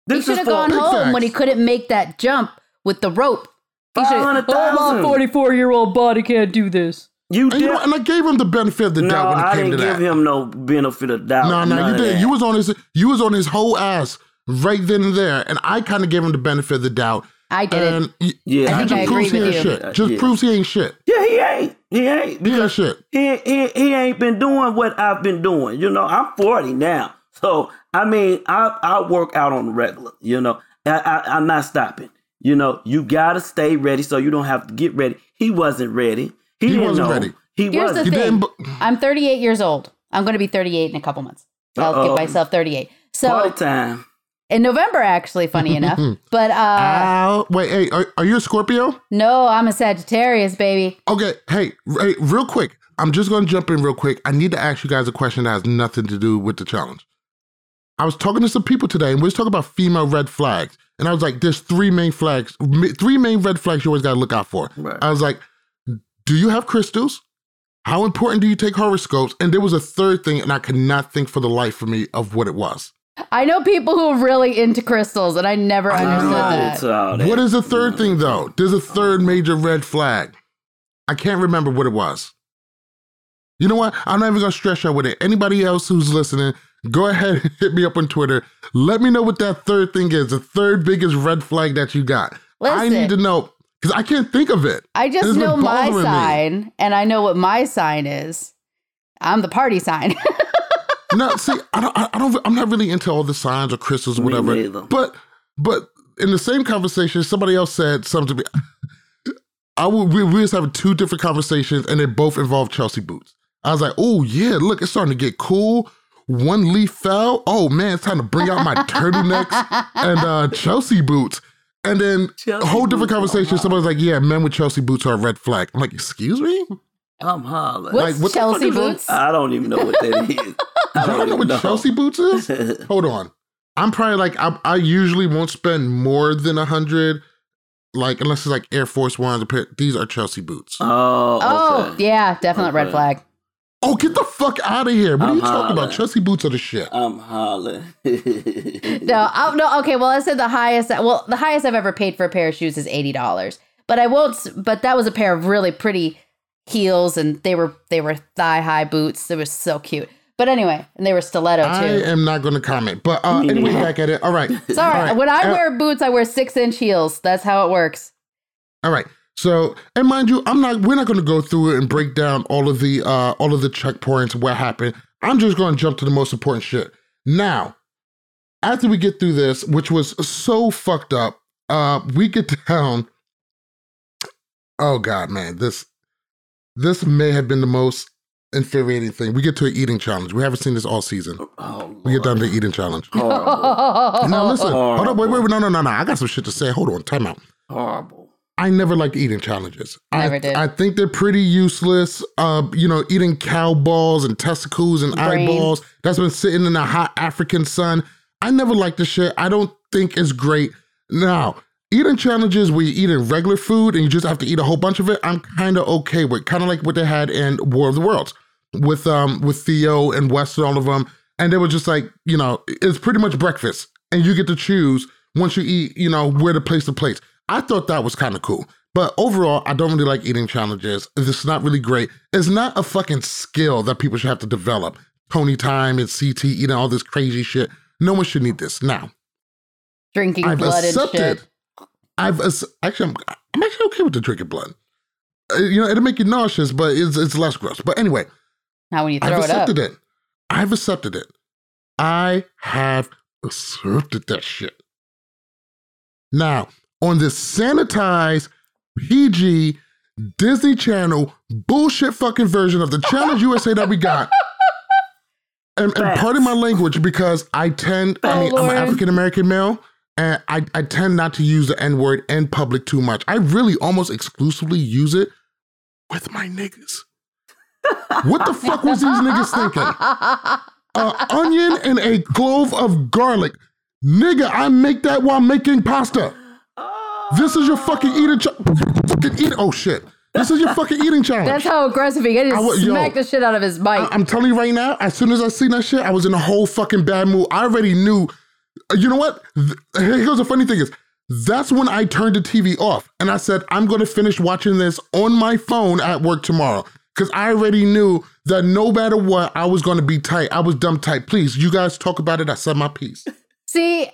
This he should have gone home facts. when he couldn't make that jump with the rope. He should have. Oh, my forty-four-year-old body can't do this. You and, did, you know, and I gave him the benefit of the no, doubt when it I came to that. I didn't give him no benefit of doubt. No, no, you did. You was on his. You was on his whole ass right then and there, and I kind of gave him the benefit of the doubt. I did it. Um, yeah, I, I just proves he ain't shit. Just yeah. proves he ain't shit. Yeah, he ain't. He ain't. He ain't shit. He, he, he ain't been doing what I've been doing. You know, I'm 40 now. So, I mean, I, I work out on the regular. You know, I, I, I'm not stopping. You know, you got to stay ready so you don't have to get ready. He wasn't ready. He, he wasn't know. ready. He Here's wasn't. the thing. I'm 38 years old. I'm going to be 38 in a couple months. I'll Uh-oh. get myself 38. So, Party time in November, actually, funny enough. But uh, uh wait, hey, are, are, you a Scorpio? No, I'm a Sagittarius, baby. Okay, hey, hey, real quick. I'm just gonna jump in real quick. I need to ask you guys a question that has nothing to do with the challenge. I was talking to some people today, and we was talking about female red flags, and I was like, "There's three main flags, three main red flags you always gotta look out for." Right. I was like, "Do you have crystals? How important do you take horoscopes? And there was a third thing, and I could not think for the life of me of what it was. I know people who are really into crystals, and I never understood that. What is the third thing, though? There's a third major red flag. I can't remember what it was. You know what? I'm not even gonna stress out with it. Anybody else who's listening, go ahead and hit me up on Twitter. Let me know what that third thing is, the third biggest red flag that you got. Listen, I need to know because I can't think of it. I just know my sign, me. and I know what my sign is. I'm the party sign. no, see, I don't, I don't, I'm not really into all the signs or crystals or whatever. But, but in the same conversation, somebody else said something to me. I would, we, we was having two different conversations, and they both involved Chelsea boots. I was like, oh yeah, look, it's starting to get cool. One leaf fell. Oh man, it's time to bring out my turtlenecks and uh, Chelsea boots. And then Chelsea a whole different conversation. Somebody's like, "Yeah, men with Chelsea boots are a red flag." I'm like, "Excuse me." I'm hollering. What's like, what Chelsea boots? I don't even know what that is. I don't, know what know. Chelsea boots is. Hold on. I'm probably like I, I usually won't spend more than a hundred, like unless it's like Air Force Ones. These are Chelsea boots. Oh, oh okay. oh yeah, definite okay. red flag. Oh, get the fuck out of here! What I'm are you hollering. talking about? Chelsea boots are the shit. I'm hollering. no, I'll, no. Okay, well, I said the highest. Well, the highest I've ever paid for a pair of shoes is eighty dollars. But I won't. But that was a pair of really pretty heels, and they were they were thigh high boots. They were so cute. But anyway, and they were stiletto too. I am not going to comment. But uh, anyway, back at it. All right. Sorry. All right. When I uh, wear boots, I wear six inch heels. That's how it works. All right. So, and mind you, I'm not. We're not going to go through it and break down all of the uh all of the checkpoints, what happened. I'm just going to jump to the most important shit. Now, after we get through this, which was so fucked up, uh, we get down. Oh God, man, this this may have been the most infuriating thing. We get to an eating challenge. We haven't seen this all season. Oh, we get done to the eating challenge. now listen, Horrible. hold up, wait, wait, wait, no, no, no, no. I got some shit to say. Hold on, time out. Horrible. I never liked eating challenges. I never I, did. I think they're pretty useless. Uh, you know, eating cow balls and testicles and Brain. eyeballs that's been sitting in the hot African sun. I never liked the shit. I don't think it's great. Now, eating challenges where you're eating regular food and you just have to eat a whole bunch of it, I'm kind of okay with. Kind of like what they had in War of the Worlds with um with Theo and Wes and all of them. And they were just like, you know, it's pretty much breakfast, and you get to choose once you eat, you know, where to place the plates. I thought that was kind of cool. But overall, I don't really like eating challenges. It's not really great. It's not a fucking skill that people should have to develop. Tony time and CT eating all this crazy shit. No one should need this. Now, drinking I've blood accepted, and shit. I've actually, I'm, I'm, actually okay with the drinking blood. Uh, you know, it'll make you nauseous, but it's it's less gross. But anyway, now when you throw I've accepted it, up. it. I've accepted it. I have accepted that shit. Now, on this sanitized PG Disney Channel bullshit fucking version of the Challenge USA that we got. And, and pardon my language because I tend, I mean, I'm an African American male and I, I tend not to use the N word in public too much. I really almost exclusively use it with my niggas. what the fuck was these niggas thinking? An onion and a clove of garlic. Nigga, I make that while making pasta. This is your fucking eating fucking eat. Oh shit. This is your fucking eating challenge. That's how aggressive he is. He smack the shit out of his mic. I, am telling you right now, as soon as I seen that shit, I was in a whole fucking bad mood. I already knew. You know what? Here's the funny thing is, that's when I turned the TV off and I said, I'm going to finish watching this on my phone at work tomorrow. Because I already knew that no matter what, I was going to be tight. I was dumb tight. Please, you guys talk about it. I said my piece. See,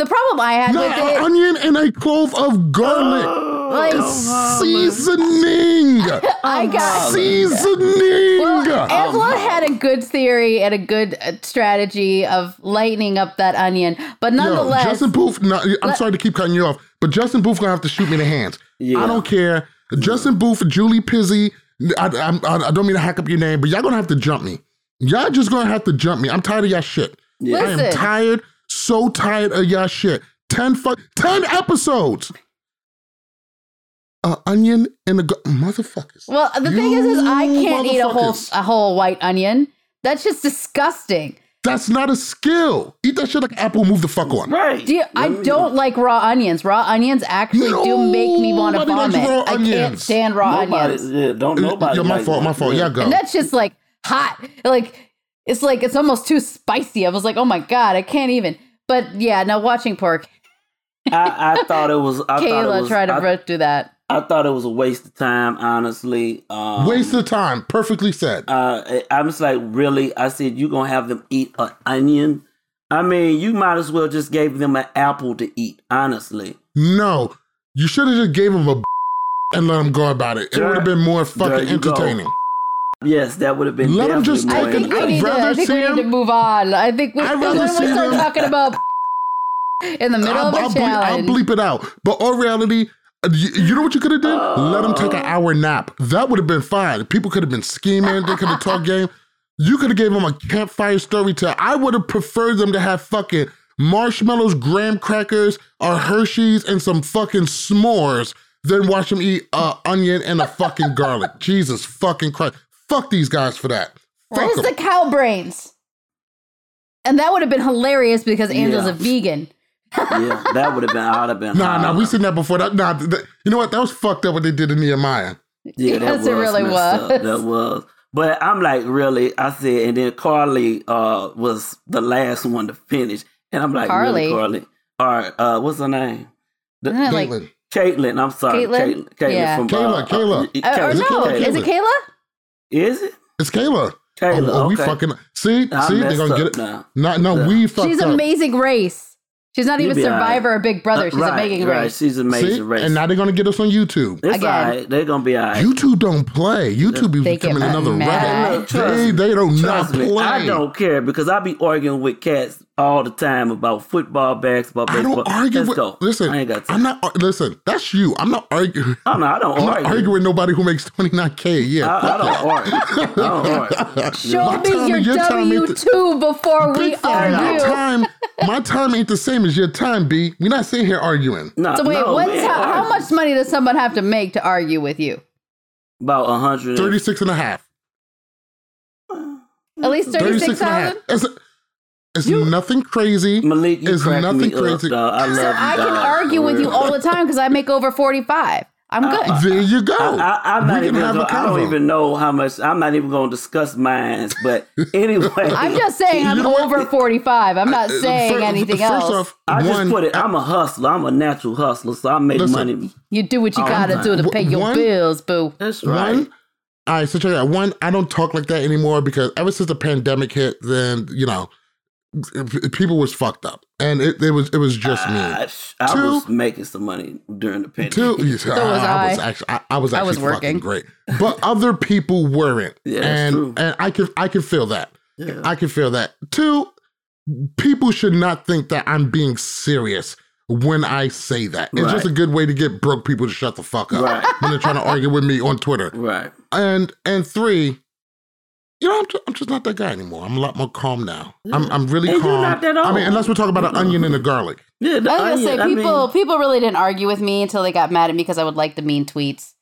the problem I had with it, onion and a clove of garlic. like seasoning. I got seasoning. Well, Angela had a good theory and a good uh, strategy of lightening up that onion, but nonetheless, Yo, Justin Booth. No, I'm sorry to keep cutting you off, but Justin Booth gonna have to shoot me in the hands. Yeah. I don't care. Justin Booth, Julie Pizzi. I, I, I don't mean to hack up your name, but y'all gonna have to jump me. Y'all just gonna have to jump me. I'm tired of y'all shit. Yeah. I am tired so tired of y'all shit. 10 fuck 10 episodes. Uh, onion and a go- motherfuckers. Well, the thing is, is I can't eat a whole a whole white onion. That's just disgusting. That's not a skill. Eat that shit like apple. Move the fuck on. Right. Do you, I don't like raw onions. Raw onions actually no, do make me want to vomit. I onions. can't stand raw nobody, onions. Yeah, don't nobody. Yeah, my like fault. My fault. Yeah, go. And that's just like hot. Like it's like it's almost too spicy. I was like, oh my god, I can't even. But yeah, now watching pork. I, I thought it was. I Kayla it was, tried to I, do that. I thought it was a waste of time, honestly. Um, waste of time, perfectly said. Uh, I'm just like, really? I said, you're going to have them eat an onion? I mean, you might as well just gave them an apple to eat, honestly. No, you should have just gave them a and let them go about it. It would have been more fucking entertaining. Go. Yes, that would have been. Let them just. I think, we need, to, I think we need to move on. I think we, when we start talking about in the middle I'll, of a I'll challenge, bleep, I'll bleep it out. But all reality, you know what you could have done? Uh, Let them take an hour nap. That would have been fine. People could have been scheming. They could have talked game. You could have gave them a campfire story tell. I would have preferred them to have fucking marshmallows, graham crackers, or Hershey's, and some fucking s'mores than watch them eat uh, onion and a fucking garlic. Jesus fucking Christ. Fuck these guys for that. Where's the cow brains? And that would have been hilarious because Angel's yeah. a vegan yeah, that would have been. I would have been. Nah, nah, we seen that before. That nah, that, you know what? That was fucked up what they did to Nehemiah. Yeah, that yes, was. It really was. Up. That was. But I'm like, really? I said, and then Carly uh, was the last one to finish, and I'm like, Carly, really, Carly? All right, uh, what's her name? The, Caitlin. Like, Caitlin. I'm sorry, Caitlin. Caitlin, Caitlin yeah. from Kayla. Uh, Kayla. Uh, uh, no, Kayla. is it Kayla? Is it? It's Kayla. Kayla. Oh, oh okay. we fucking see. I see, they're gonna get it. Now. No, no, yeah. we fucked She's up. amazing race. She's not even Survivor right. or Big Brother. She's uh, right, Amazing right. Race. She's Amazing See? Race. And now they're going to get us on YouTube. It's Again. They're going to be all right. YouTube don't play. YouTube is becoming another Reddit. They, they don't not play. I don't care because I be arguing with cats all the time about football, basketball, baseball. I don't argue Let's with. Go. Listen, I ain't got time. I'm not. Listen, that's you. I'm not arguing. Oh no, I don't I'm argue. Not arguing with nobody who makes 29k a year. I, I don't argue. I don't argue. Show me your W two before we argue. My time, my time ain't the same as your time, B. We're not sitting here arguing. No, so wait, no, what's how, how much money does someone have to make to argue with you? About 100. 36 and a half. At least 36,000? It's you, nothing crazy. Malik, you it's nothing crazy. Up, I, love so I can argue with you all the time because I make over 45. I'm good. Uh, there you go. I, am not even. Gonna, I don't even know how much. I'm not even going to discuss mines. But anyway, I'm just saying I'm over 45. I'm not saying first, anything first else. Off, I one, just put it. I'm a hustler. I'm a natural hustler, so I make listen, money. You do what you got to do to pay your one, bills, boo. That's right. One, all right, so check it out. One, I don't talk like that anymore because ever since the pandemic hit, then you know people was fucked up, and it, it was it was just me. I, I two, was making some money during the pandemic. Two, so was I. I. was actually I, I was actually I was working great, but other people weren't. Yeah, and true. and I can I can feel that. Yeah. I can feel that. Two, people should not think that I'm being serious when I say that. It's right. just a good way to get broke people to shut the fuck up right. when they're trying to argue with me on Twitter. Right. And and three, you know, I'm just, I'm just not that guy anymore. I'm a lot more calm now. I'm I'm really and calm. not that old. I mean, unless we're talking about an onion and a garlic. Yeah, the I was gonna say people mean, people really didn't argue with me until they got mad at me because I would like the mean tweets,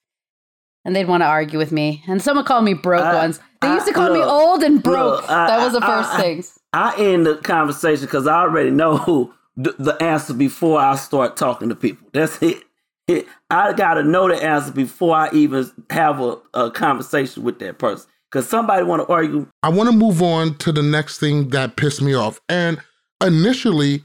and they'd want to argue with me. And someone called me broke I, once. They used to call look, me old and broke. Look, that was the first I, things. I end the conversation because I already know the, the answer before I start talking to people. That's it. it I got to know the answer before I even have a, a conversation with that person because somebody want to argue. I want to move on to the next thing that pissed me off. And initially,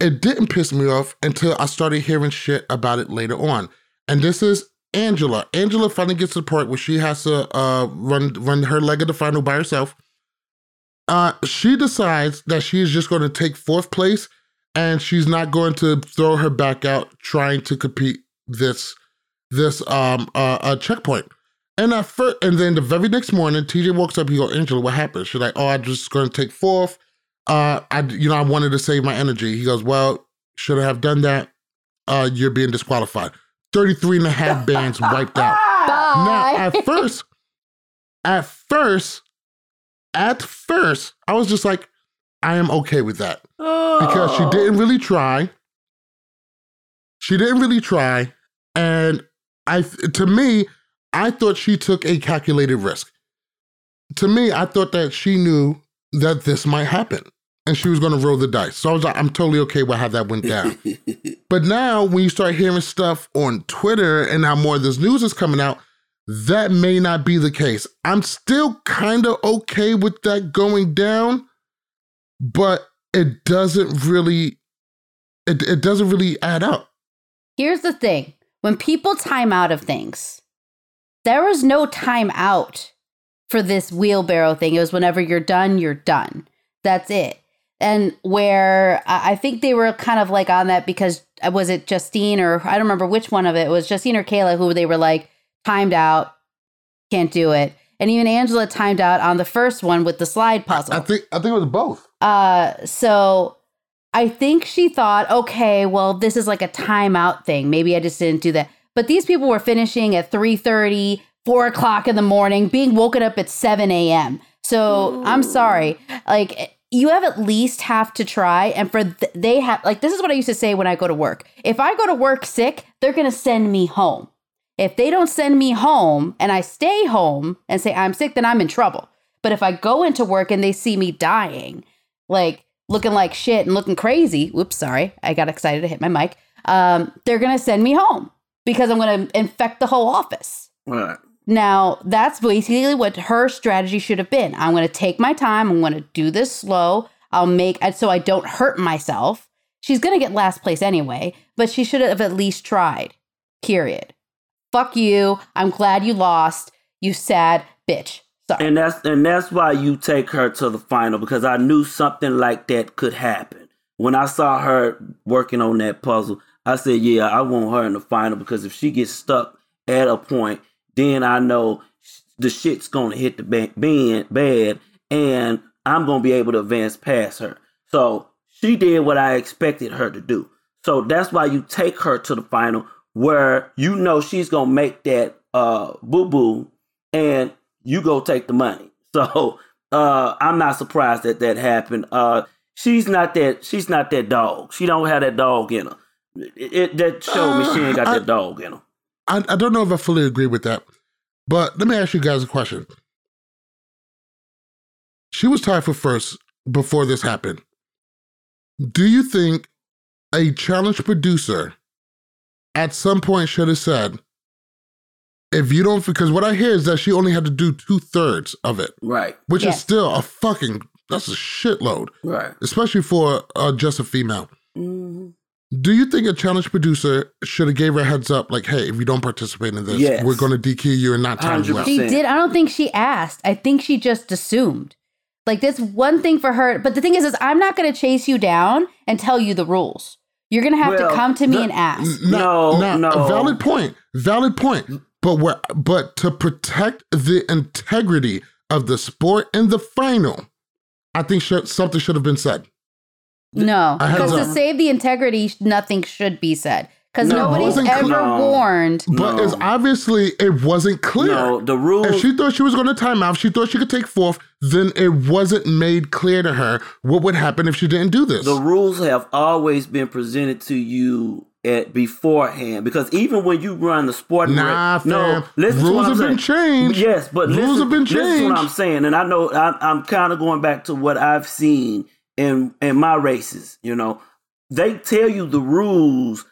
it didn't piss me off until I started hearing shit about it later on. And this is Angela. Angela finally gets to the part where she has to uh, run run her leg of the final by herself. Uh, she decides that she is just going to take fourth place and she's not going to throw her back out trying to compete this this um uh, uh checkpoint. And at first, and then the very next morning, TJ walks up. He goes, "Angela, what happened?" She's like, "Oh, I'm just going to take fourth. Uh, I, you know, I wanted to save my energy." He goes, "Well, should I have done that? Uh, you're being disqualified. 33 and a half bands wiped out." Bye. Now, at first, at first, at first, I was just like, I am okay with that because she didn't really try. She didn't really try, and I, to me, I thought she took a calculated risk. To me, I thought that she knew that this might happen. And she was going to roll the dice. So I was like, I'm totally okay with how that went down. but now, when you start hearing stuff on Twitter and how more of this news is coming out, that may not be the case. I'm still kind of okay with that going down, but it doesn't really it, it doesn't really add up. Here's the thing. When people time out of things, there was no time out for this wheelbarrow thing. It was whenever you're done, you're done. That's it. And where I think they were kind of like on that because uh, was it Justine or I don't remember which one of it, it was Justine or Kayla who they were like timed out, can't do it. And even Angela timed out on the first one with the slide puzzle. I, I think I think it was both. Uh so I think she thought, okay, well, this is like a timeout thing. Maybe I just didn't do that. But these people were finishing at 3 30, 4 o'clock in the morning, being woken up at 7 a.m. So Ooh. I'm sorry. Like, you have at least have to try. And for th- they have, like, this is what I used to say when I go to work. If I go to work sick, they're going to send me home. If they don't send me home and I stay home and say I'm sick, then I'm in trouble. But if I go into work and they see me dying, like, looking like shit and looking crazy, whoops, sorry, I got excited to hit my mic. Um, they're gonna send me home because I'm gonna infect the whole office. Right. Now, that's basically what her strategy should have been. I'm gonna take my time, I'm gonna do this slow, I'll make it so I don't hurt myself. She's gonna get last place anyway, but she should have at least tried. Period. Fuck you. I'm glad you lost. You sad bitch. Sorry. And that's and that's why you take her to the final because I knew something like that could happen. When I saw her working on that puzzle, I said, "Yeah, I want her in the final because if she gets stuck at a point, then I know the shit's gonna hit the band bad, and I'm gonna be able to advance past her." So she did what I expected her to do. So that's why you take her to the final where you know she's gonna make that uh boo boo, and you go take the money. So uh, I'm not surprised that that happened. Uh, she's not that she's not that dog. She don't have that dog in her. It, it that showed uh, me she ain't got I, that dog in her. I, I don't know if I fully agree with that, but let me ask you guys a question. She was tied for first before this happened. Do you think a challenge producer at some point should have said, if you don't, because what I hear is that she only had to do two thirds of it, right? Which yes. is still a fucking that's a shitload, right? Especially for uh, just a female. Mm-hmm. Do you think a challenge producer should have gave her a heads up, like, "Hey, if you don't participate in this, yes. we're going to DQ you and not time you out"? She did. I don't think she asked. I think she just assumed. Like this one thing for her, but the thing is, is I'm not going to chase you down and tell you the rules. You're going to have well, to come to me the, and ask. No, no, no. Valid point. Valid point. But what, but to protect the integrity of the sport in the final, I think should, something should have been said. No, because to save the integrity, nothing should be said. Because no, nobody's ever no. warned. But no. it's obviously it wasn't clear. No, the rules. If she thought she was going to time out, she thought she could take fourth, then it wasn't made clear to her what would happen if she didn't do this. The rules have always been presented to you at beforehand because even when you run the sport, nah, fam. no, listen rules have saying. been changed. Yes, but rules listen, have been changed. This is what I'm saying, and I know I, am kind of going back to what I've seen in in my races. You know, they tell you the rules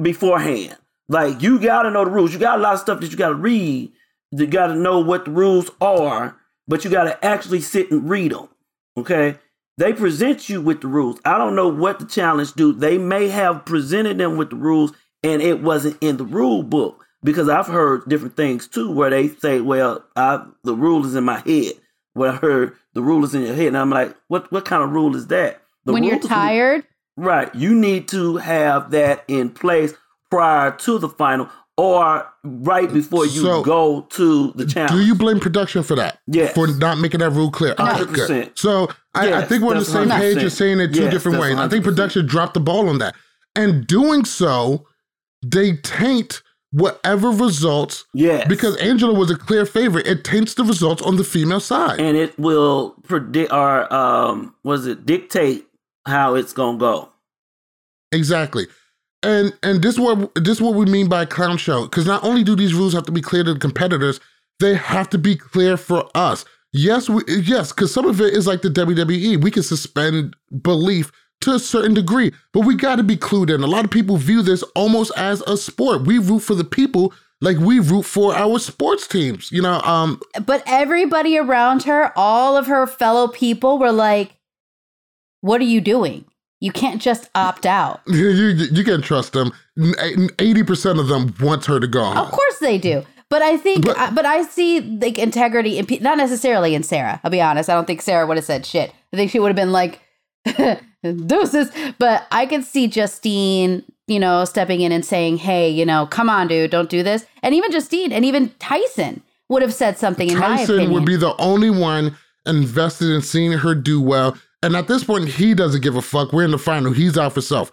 beforehand. Like you got to know the rules. You got a lot of stuff that you got to read. You got to know what the rules are, but you got to actually sit and read them. Okay. They present you with the rules. I don't know what the challenge do. They may have presented them with the rules and it wasn't in the rule book because I've heard different things too where they say, well, I, the rule is in my head. Where I heard the rule is in your head. And I'm like, what, what kind of rule is that? The when you're tired? Right. You need to have that in place prior to the final or right before you so, go to the challenge. Do you blame production for that? Yes. For not making that rule clear? 100%. So I, yes, I, think we're on the same 100%. page. You're saying it two yes, different ways. 100%. I think production dropped the ball on that. And doing so, they taint whatever results. Yes. Because Angela was a clear favorite. It taints the results on the female side. And it will predict or um was it dictate how it's gonna go. Exactly. And and this what this what we mean by clown show. Because not only do these rules have to be clear to the competitors, they have to be clear for us. Yes, we, yes, because some of it is like the WWE. We can suspend belief to a certain degree, but we got to be clued in. A lot of people view this almost as a sport. We root for the people like we root for our sports teams, you know. Um, but everybody around her, all of her fellow people, were like, "What are you doing? You can't just opt out. you, you can trust them. Eighty percent of them want her to go. Of course they do. But I think, but, but I see like integrity, in, not necessarily in Sarah. I'll be honest. I don't think Sarah would have said shit. I think she would have been like, deuces. But I could see Justine, you know, stepping in and saying, hey, you know, come on, dude, don't do this. And even Justine and even Tyson would have said something in Tyson my opinion. would be the only one invested in seeing her do well. And at this point, he doesn't give a fuck. We're in the final. He's out for self.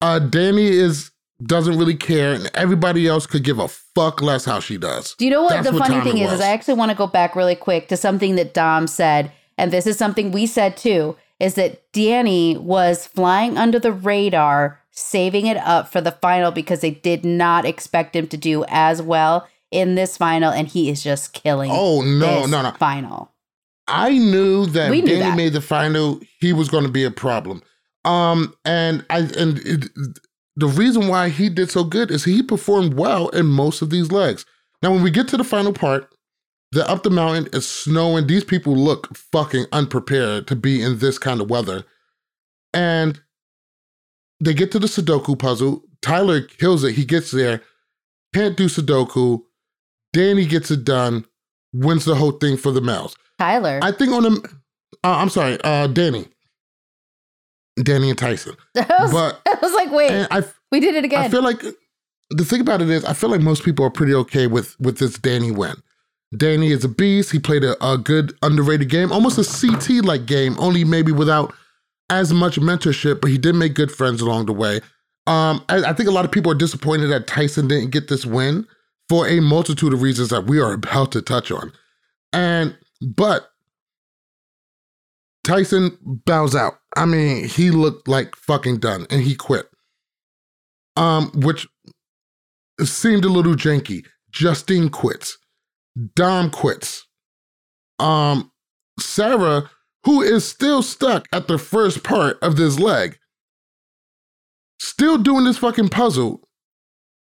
Uh, Danny is doesn't really care, and everybody else could give a fuck less how she does. Do you know what That's the what funny thing is? Is I actually want to go back really quick to something that Dom said, and this is something we said too. Is that Danny was flying under the radar, saving it up for the final because they did not expect him to do as well in this final, and he is just killing. Oh no, no, no! Final. I knew that we knew Danny that. made the final. He was going to be a problem. Um, and I and it, the reason why he did so good is he performed well in most of these legs. Now, when we get to the final part, they're up the mountain, it's snowing. These people look fucking unprepared to be in this kind of weather. And they get to the Sudoku puzzle. Tyler kills it. He gets there, can't do Sudoku. Danny gets it done, wins the whole thing for the males. Tyler. I think on the, uh, I'm sorry, uh, Danny. Danny and Tyson. Was, but I was like, wait, I, we did it again. I feel like the thing about it is, I feel like most people are pretty okay with with this Danny win. Danny is a beast. He played a, a good underrated game, almost a CT like game, only maybe without as much mentorship, but he did make good friends along the way. Um, I, I think a lot of people are disappointed that Tyson didn't get this win for a multitude of reasons that we are about to touch on. And but Tyson bows out. I mean, he looked like fucking done and he quit. Um, which seemed a little janky. Justine quits. Dom quits. Um, Sarah, who is still stuck at the first part of this leg, still doing this fucking puzzle,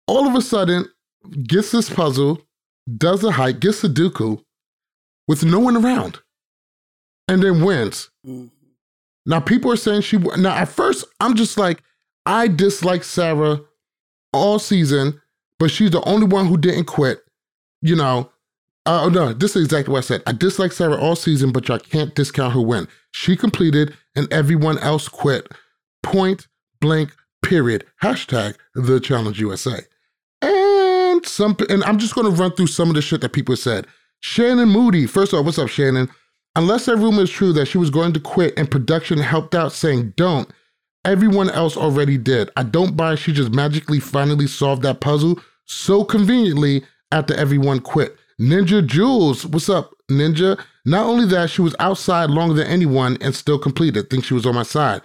all of a sudden gets this puzzle, does a hike, gets a Dooku with no one around and then wins. Mm-hmm. Now people are saying she. Now at first I'm just like I dislike Sarah all season, but she's the only one who didn't quit. You know. Uh, oh no, this is exactly what I said. I dislike Sarah all season, but I can't discount her win. She completed, and everyone else quit. Point blank. Period. Hashtag the challenge USA. And some, and I'm just to run through some of the shit that people said. Shannon Moody. First off, what's up, Shannon? Unless that rumor is true that she was going to quit and production helped out saying don't, everyone else already did. I don't buy she just magically finally solved that puzzle so conveniently after everyone quit. Ninja Jules, what's up, Ninja? Not only that, she was outside longer than anyone and still completed. Think she was on my side.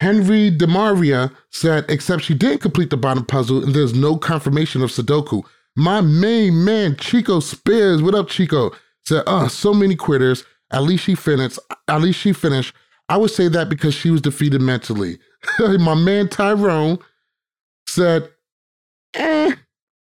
Henry Demaria said, except she didn't complete the bottom puzzle and there's no confirmation of Sudoku. My main man, Chico Spears. What up, Chico? said, "Oh, so many quitters. At least she finished. At least she finished." I would say that because she was defeated mentally. My man Tyrone said, "Eh,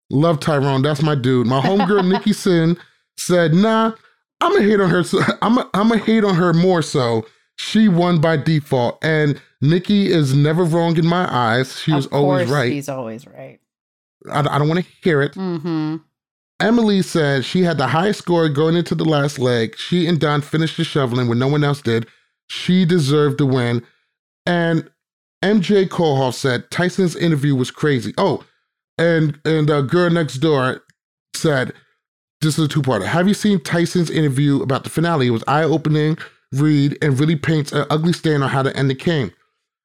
love Tyrone. That's my dude." My homegirl Nikki Sin said, "Nah, I'm gonna hate on her. I'm a, I'm gonna hate on her more so." She won by default, and Nikki is never wrong in my eyes. She was always right. She's always right. I, I don't want to hear it. Mm-hmm. Emily said she had the highest score going into the last leg. She and Don finished the shoveling when no one else did. She deserved the win. And MJ Kohoff said Tyson's interview was crazy. Oh, and and girl next door said, "This is a two-parter. Have you seen Tyson's interview about the finale? It was eye-opening read and really paints an ugly stain on how to end the game.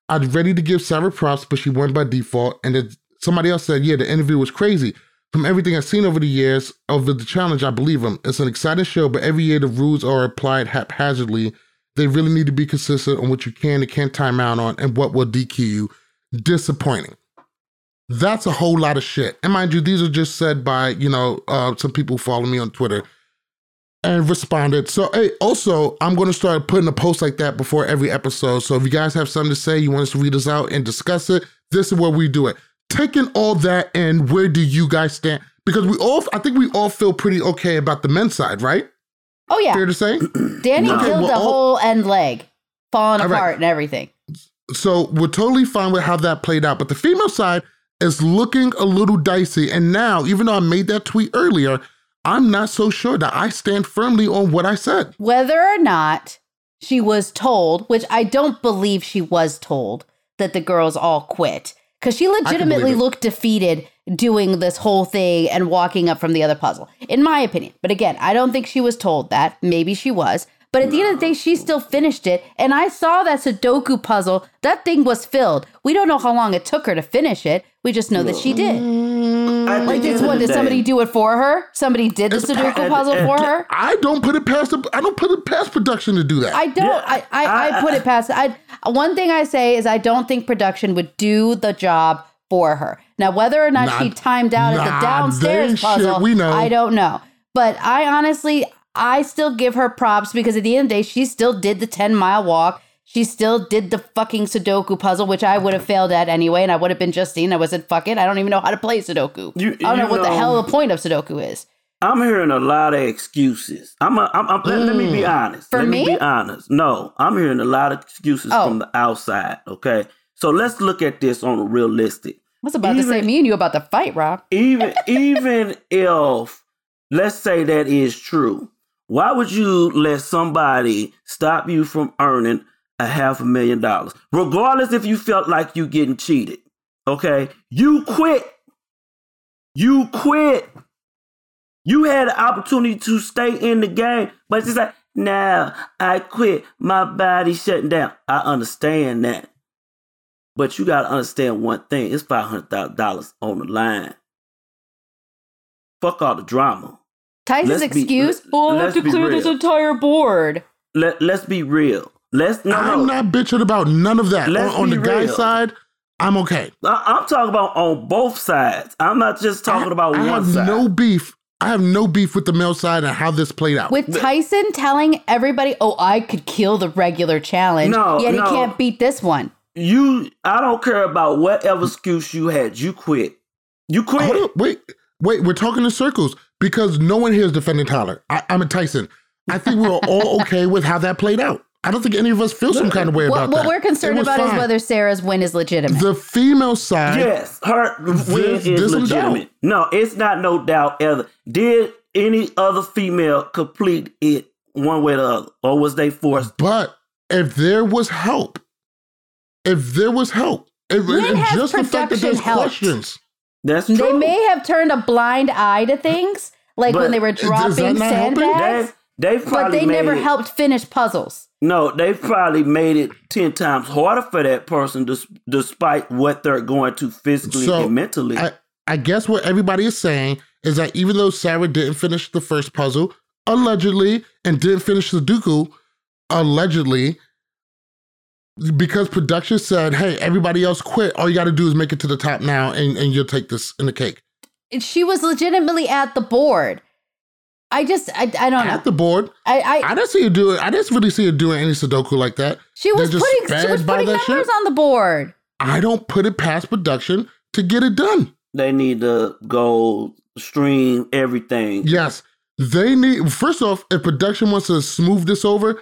I'd ready to give Sarah props, but she won by default. And then somebody else said, yeah, the interview was crazy. From everything I've seen over the years of the challenge, I believe them. It's an exciting show, but every year the rules are applied haphazardly. They really need to be consistent on what you can and can't time out on and what will DQ you. Disappointing. That's a whole lot of shit. And mind you, these are just said by, you know, uh, some people follow me on Twitter. and responded. So, hey, also, I'm going to start putting a post like that before every episode. So, if you guys have something to say, you want us to read us out and discuss it, this is where we do it. Taking all that in, where do you guys stand? Because we all, I think we all feel pretty okay about the men's side, right? Oh, yeah. Fair to say? Danny okay, killed the all, whole end leg, falling apart right. and everything. So, we're totally fine with how that played out. But the female side is looking a little dicey. And now, even though I made that tweet earlier, I'm not so sure that I stand firmly on what I said. Whether or not she was told, which I don't believe she was told, that the girls all quit. Because she legitimately looked defeated doing this whole thing and walking up from the other puzzle, in my opinion. But again, I don't think she was told that. Maybe she was. But at the end of the day, she still finished it. And I saw that Sudoku puzzle. That thing was filled. We don't know how long it took her to finish it. We just know that she did. Like this one, did somebody do it for her? Somebody did the Sudoku puzzle for her? I don't put it past. The, I don't put it past production to do that. I don't. Yeah, I, I, I put it past. I one thing I say is I don't think production would do the job for her. Now, whether or not, not she timed out at the downstairs puzzle, shit, we know. I don't know. But I honestly, I still give her props because at the end of the day, she still did the 10 mile walk. She still did the fucking Sudoku puzzle, which I would have failed at anyway, and I would have been Justine. I wasn't fucking. I don't even know how to play Sudoku. You, I don't know, know what the hell the point of Sudoku is. I'm hearing a lot of excuses. I'm, a, I'm, I'm mm. let, me be mm. honest. For let me? me be honest. No, I'm hearing a lot of excuses oh. from the outside. Okay, so let's look at this on a realistic. I was about even, to say me and you about to fight, Rob. even even if let's say that is true, why would you let somebody stop you from earning a half a million dollars? Regardless if you felt like you getting cheated. Okay? You quit. You quit. You had the opportunity to stay in the game, but it's like, now I quit. My body shutting down. I understand that. But you gotta understand one thing. It's five hundred thousand dollars on the line. Fuck all the drama. Tyson's excuse, be, oh, I have to clear this entire board. Let, let's be real. Let's no, I'm no. not bitching about none of that. Let's on, on the real. guy's side, I'm okay. I, am talking about on both sides. I'm not just talking I, about I one have side. No beef. I have no beef with the male side and how this played out. With Tyson telling everybody, "Oh, I could kill the regular challenge," no, yet no. he can't beat this one. You, I don't care about whatever excuse you had. You quit. You quit. wait, wait. We're talking in circles because no one here is defending Tyler. I, am a Tyson. I think we are all okay with how that played out. I don't think any of us feel some kind of way about what, that. What we're concerned about fine. is whether Sarah's win is legitimate. The female side. Yes, her win is legitimate. No, it's not no doubt ever. Did any other female complete it one way or the other? Or was they forced? But if there was help, if there was help, if, just the fact that there's helped. questions. That's true. They may have turned a blind eye to things, like but when they were dropping sandbags. They, but they never it, helped finish puzzles. No, they probably made it ten times harder for that person, despite what they're going to physically so and mentally. I, I guess what everybody is saying is that even though Sarah didn't finish the first puzzle, allegedly, and didn't finish the Sudoku, allegedly, because production said, "Hey, everybody else quit. All you got to do is make it to the top now, and, and you'll take this in the cake." She was legitimately at the board. I just, I, I don't at know. At the board, I, I, I didn't see her do it. I didn't really see her doing any Sudoku like that. She was putting, she was putting numbers shit. on the board. I don't put it past production to get it done. They need to go stream everything. Yes, they need. First off, if production wants to smooth this over,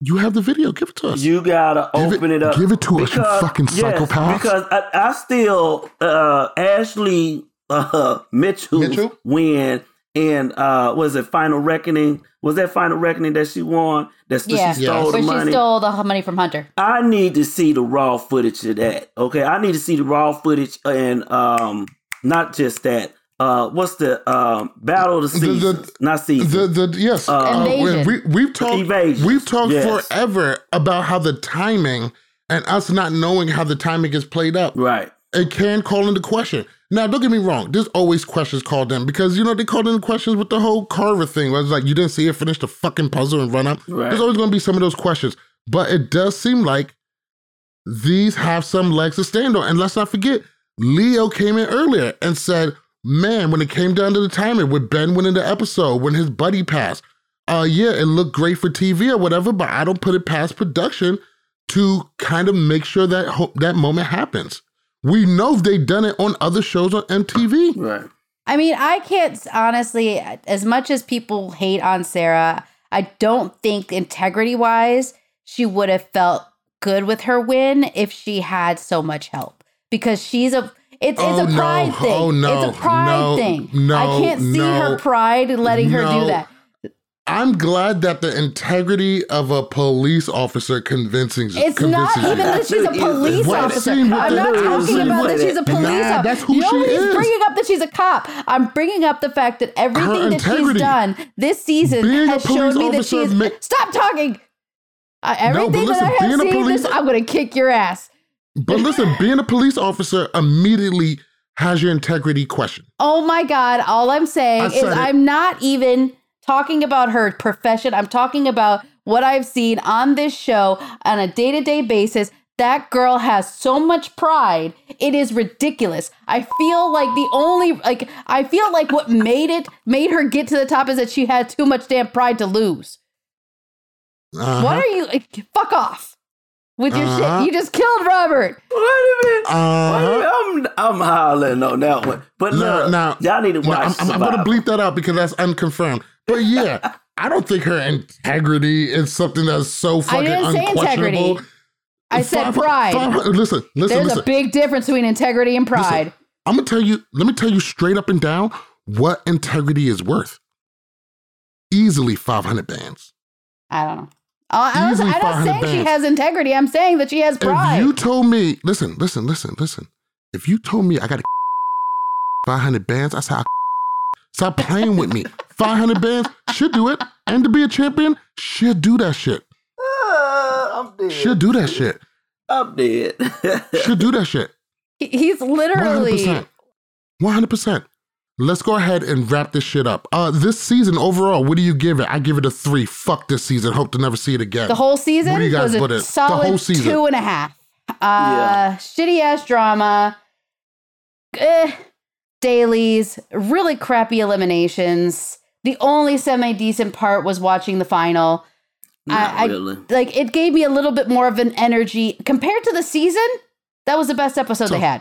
you have the video. Give it to us. You gotta give open it, it, up. Give it to because, us, you fucking yes, psychopath. Because I, I still uh, Ashley uh, Mitchell, Mitchell win and uh, was it Final Reckoning? Was that Final Reckoning that she won? That yeah. she stole yes. the money. she stole the money from Hunter. I need to see the raw footage of that. Okay, I need to see the raw footage and um, not just that uh, what's the um, battle of the seasons? The, the, Not seasons. The, the yes, uh, we, we've talked. We've talked yes. forever about how the timing and us not knowing how the timing is played up. Right. It can call into question. Now, don't get me wrong. There's always questions called in because you know they called in questions with the whole Carver thing. Where it's like you didn't see it finish the fucking puzzle and run up. Right. There's always going to be some of those questions, but it does seem like these have some legs to stand on. And let's not forget, Leo came in earlier and said man, when it came down to the timing, when Ben winning the episode, when his buddy passed, uh, yeah, it looked great for TV or whatever, but I don't put it past production to kind of make sure that ho- that moment happens. We know they've done it on other shows on MTV. Right. I mean, I can't honestly, as much as people hate on Sarah, I don't think integrity wise, she would have felt good with her win if she had so much help because she's a it's, oh, it's a pride no. thing. Oh, no. It's a pride no. thing. No, I can't see no. her pride letting her do that. I'm glad that the integrity of a police officer convincing It's convinces not you. even that she's a police What? officer. I'm not talking scene about with that she's a police Nah, officer. that's who she is. bringing up that she's a cop. I'm bringing up the fact that everything Her that she's done this season Being has shown me that she's. ma- Stop talking. Uh, everything listen, that I have seen, police- this, I'm going to kick your ass. But listen, being a police officer immediately has your integrity questioned. Oh my God. All I'm saying is it. I'm not even talking about her profession. I'm talking about what I've seen on this show on a day to day basis. That girl has so much pride. It is ridiculous. I feel like the only, like, I feel like what made it, made her get to the top is that she had too much damn pride to lose. Uh-huh. What are you, like, fuck off with your Uh-huh. shit. You just killed Robert. Wait a minute. Uh-huh. Wait a minute. I'm I'm hollering on that one. But Now, look, now, y'all need to now, watch. I'm, I'm going to bleep that out because that's unconfirmed. But yeah, I don't think her integrity is something that's so I fucking didn't say unquestionable. integrity. I said Five- pride. five- listen, listen, There's listen. a big difference between integrity and pride. I'm gonna tell you. Let me tell you straight up and down what integrity is worth. Easily 500 bands. I don't know. Uh, I was, I'm not 500 saying she has integrity. I'm saying that she has pride. If you told me, listen, listen, listen, listen. If you told me I got 500 bands, I said, stop playing with me. 500 bands should do it. And to be a champion, should do that shit. Uh, I'm dead. Should do that shit. I'm dead. Should do that shit. He's literally. 100%. 100%. Let's go ahead and wrap this shit up. Uh, this season overall, what do you give it? I give it a three. Fuck this season. Hope to never see it again. The whole season What do you guys was put a it? The whole season. two and a half. Uh, Yeah. Shitty ass drama. Eh, dailies. Really crappy eliminations. The only semi decent part was watching the final. Not I- I- really. Like it gave me a little bit more of an energy compared to the season. That was the best episode So- they had.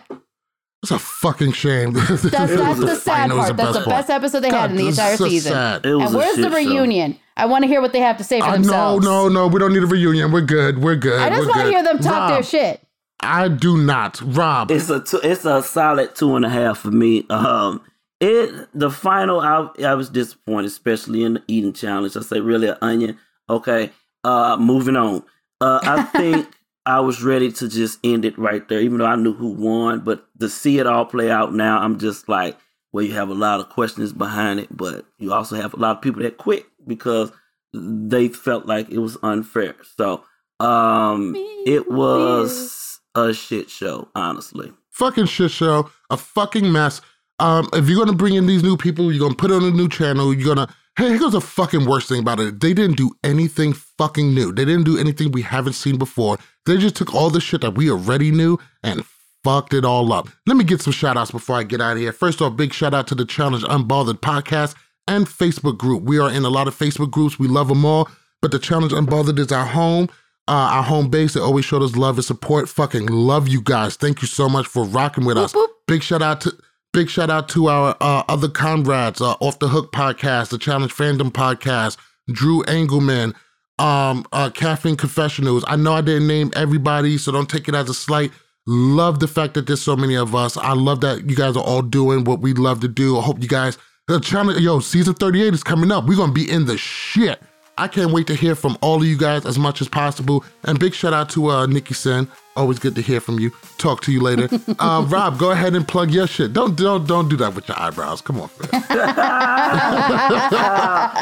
It's a fucking shame. That's, that's the sad part. the That's the best best part. episode they had in the entire so season. sad. It was And a where's the shit show. reunion? I want to hear what they have to say for Uh, no, themselves. no, no. We don't need a reunion. We're good. We're good. I just We're want to hear them talk Rob, their shit. I do not. Rob. It's a two, it's a solid two and a half for me. Um, it the final I I was disappointed, especially in the eating challenge. I say really an onion. Okay, uh, moving on. Uh, I think I was ready to just end it right there, even though I knew who won. But to see it all play out now, I'm just like, well, you have a lot of questions behind it, but you also have a lot of people that quit because they felt like it was unfair. So, um, it was a shit show, honestly. fucking shit show, a fucking mess. Um, if you're gonna bring in these new people, you're gonna put it on a new channel, you're gonna hey, here goes the fucking worst thing about it. They didn't do anything fucking new. They didn't do anything we haven't seen before. They just took all the shit that we already knew and fucked it all up. Let me get some shout outs before I get out of here. First off, big shout out to the Challenge Unbothered podcast and Facebook group. We are in a lot of Facebook groups. We love them all, but the Challenge Unbothered is our home uh, our home base. They always showed us love and support. Fucking love you guys. Thank you so much for rocking with us. boop. Big shout out to big shout out to our uh, other comrades, uh, Off the Hook podcast, the Challenge Fandom podcast, Drew Engelman, um, uh, Caffeine Confessionals. I know I didn't name everybody, so don't take it as a slight. Love the fact that there's so many of us. I love that you guys are all doing what we love to do. I hope you guys. The challenge, yo, season 38 is coming up. We're gonna be in the shit. I can't wait to hear from all of you guys as much as possible. And big shout out to uh, Nikki Sen. Always good to hear from you. Talk to you later. uh, Rob, go ahead and plug your shit. Don't don't don't do that with your eyebrows. Come on, man.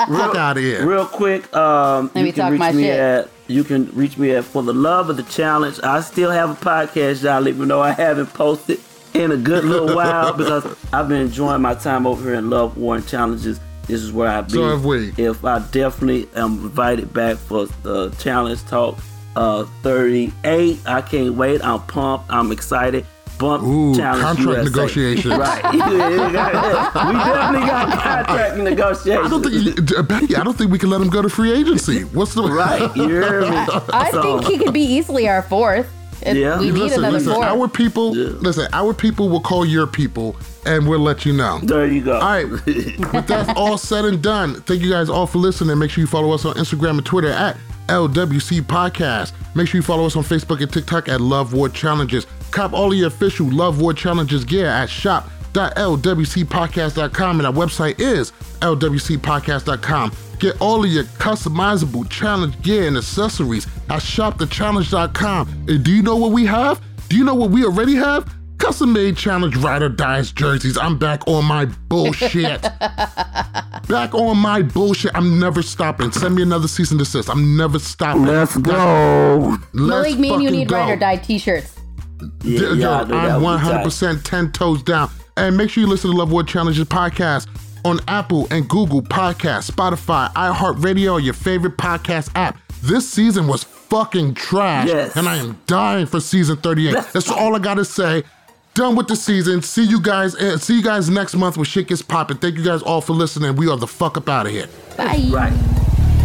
Fuck out of here. Real quick, um, Let me you can talk reach my me shit. at you can reach me at for the love of the challenge. I still have a podcast, y'all, even though I haven't posted in a good little while because I've been enjoying my time over here in Love War and Challenges. This is where I be. So have we. If I definitely am invited back for the challenge talk uh 38, I can't wait. I'm pumped. I'm excited. bump Ooh, challenge contract USA. negotiation. right. we definitely got contract negotiations. I don't think Becky. I don't think we can let him go to free agency. What's the right? You hear me? I so. think he could be easily our fourth. Yeah, we need listen, another listen, fourth. Our people, yeah. listen. Our people will call your people, and we'll let you know. There you go. All right. With that all said and done, thank you guys all for listening. Make sure you follow us on Instagram and Twitter at LWC Podcast. Make sure you follow us on Facebook and TikTok at Love War Challenges. Cop all of your official Love War Challenges gear at shop.lwcpodcast.com and our website is lwcpodcast.com. Get all of your customizable challenge gear and accessories at shopthechallenge.com. And do you know what we have? Do you know what we already have? Custom made challenge rider dice jerseys. I'm back on my bullshit. back on my bullshit. I'm never stopping. Send me another cease and desist. I'm never stopping. Let's go. Let's Malik, me and you need go. ride or die t-shirts. Yeah, yeah, I'm 100% 10 toes down. And make sure you listen to Love War Challenges podcast on Apple and Google Podcasts, Spotify, iHeartRadio, or your favorite podcast app. This season was fucking trash. Yes. And I am dying for season 38. That's all I gotta say done with the season. See you guys. Uh, see you guys next month when shit gets popping. Thank you guys all for listening. We are the fuck up out of here. Bye. Right.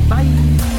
Bye.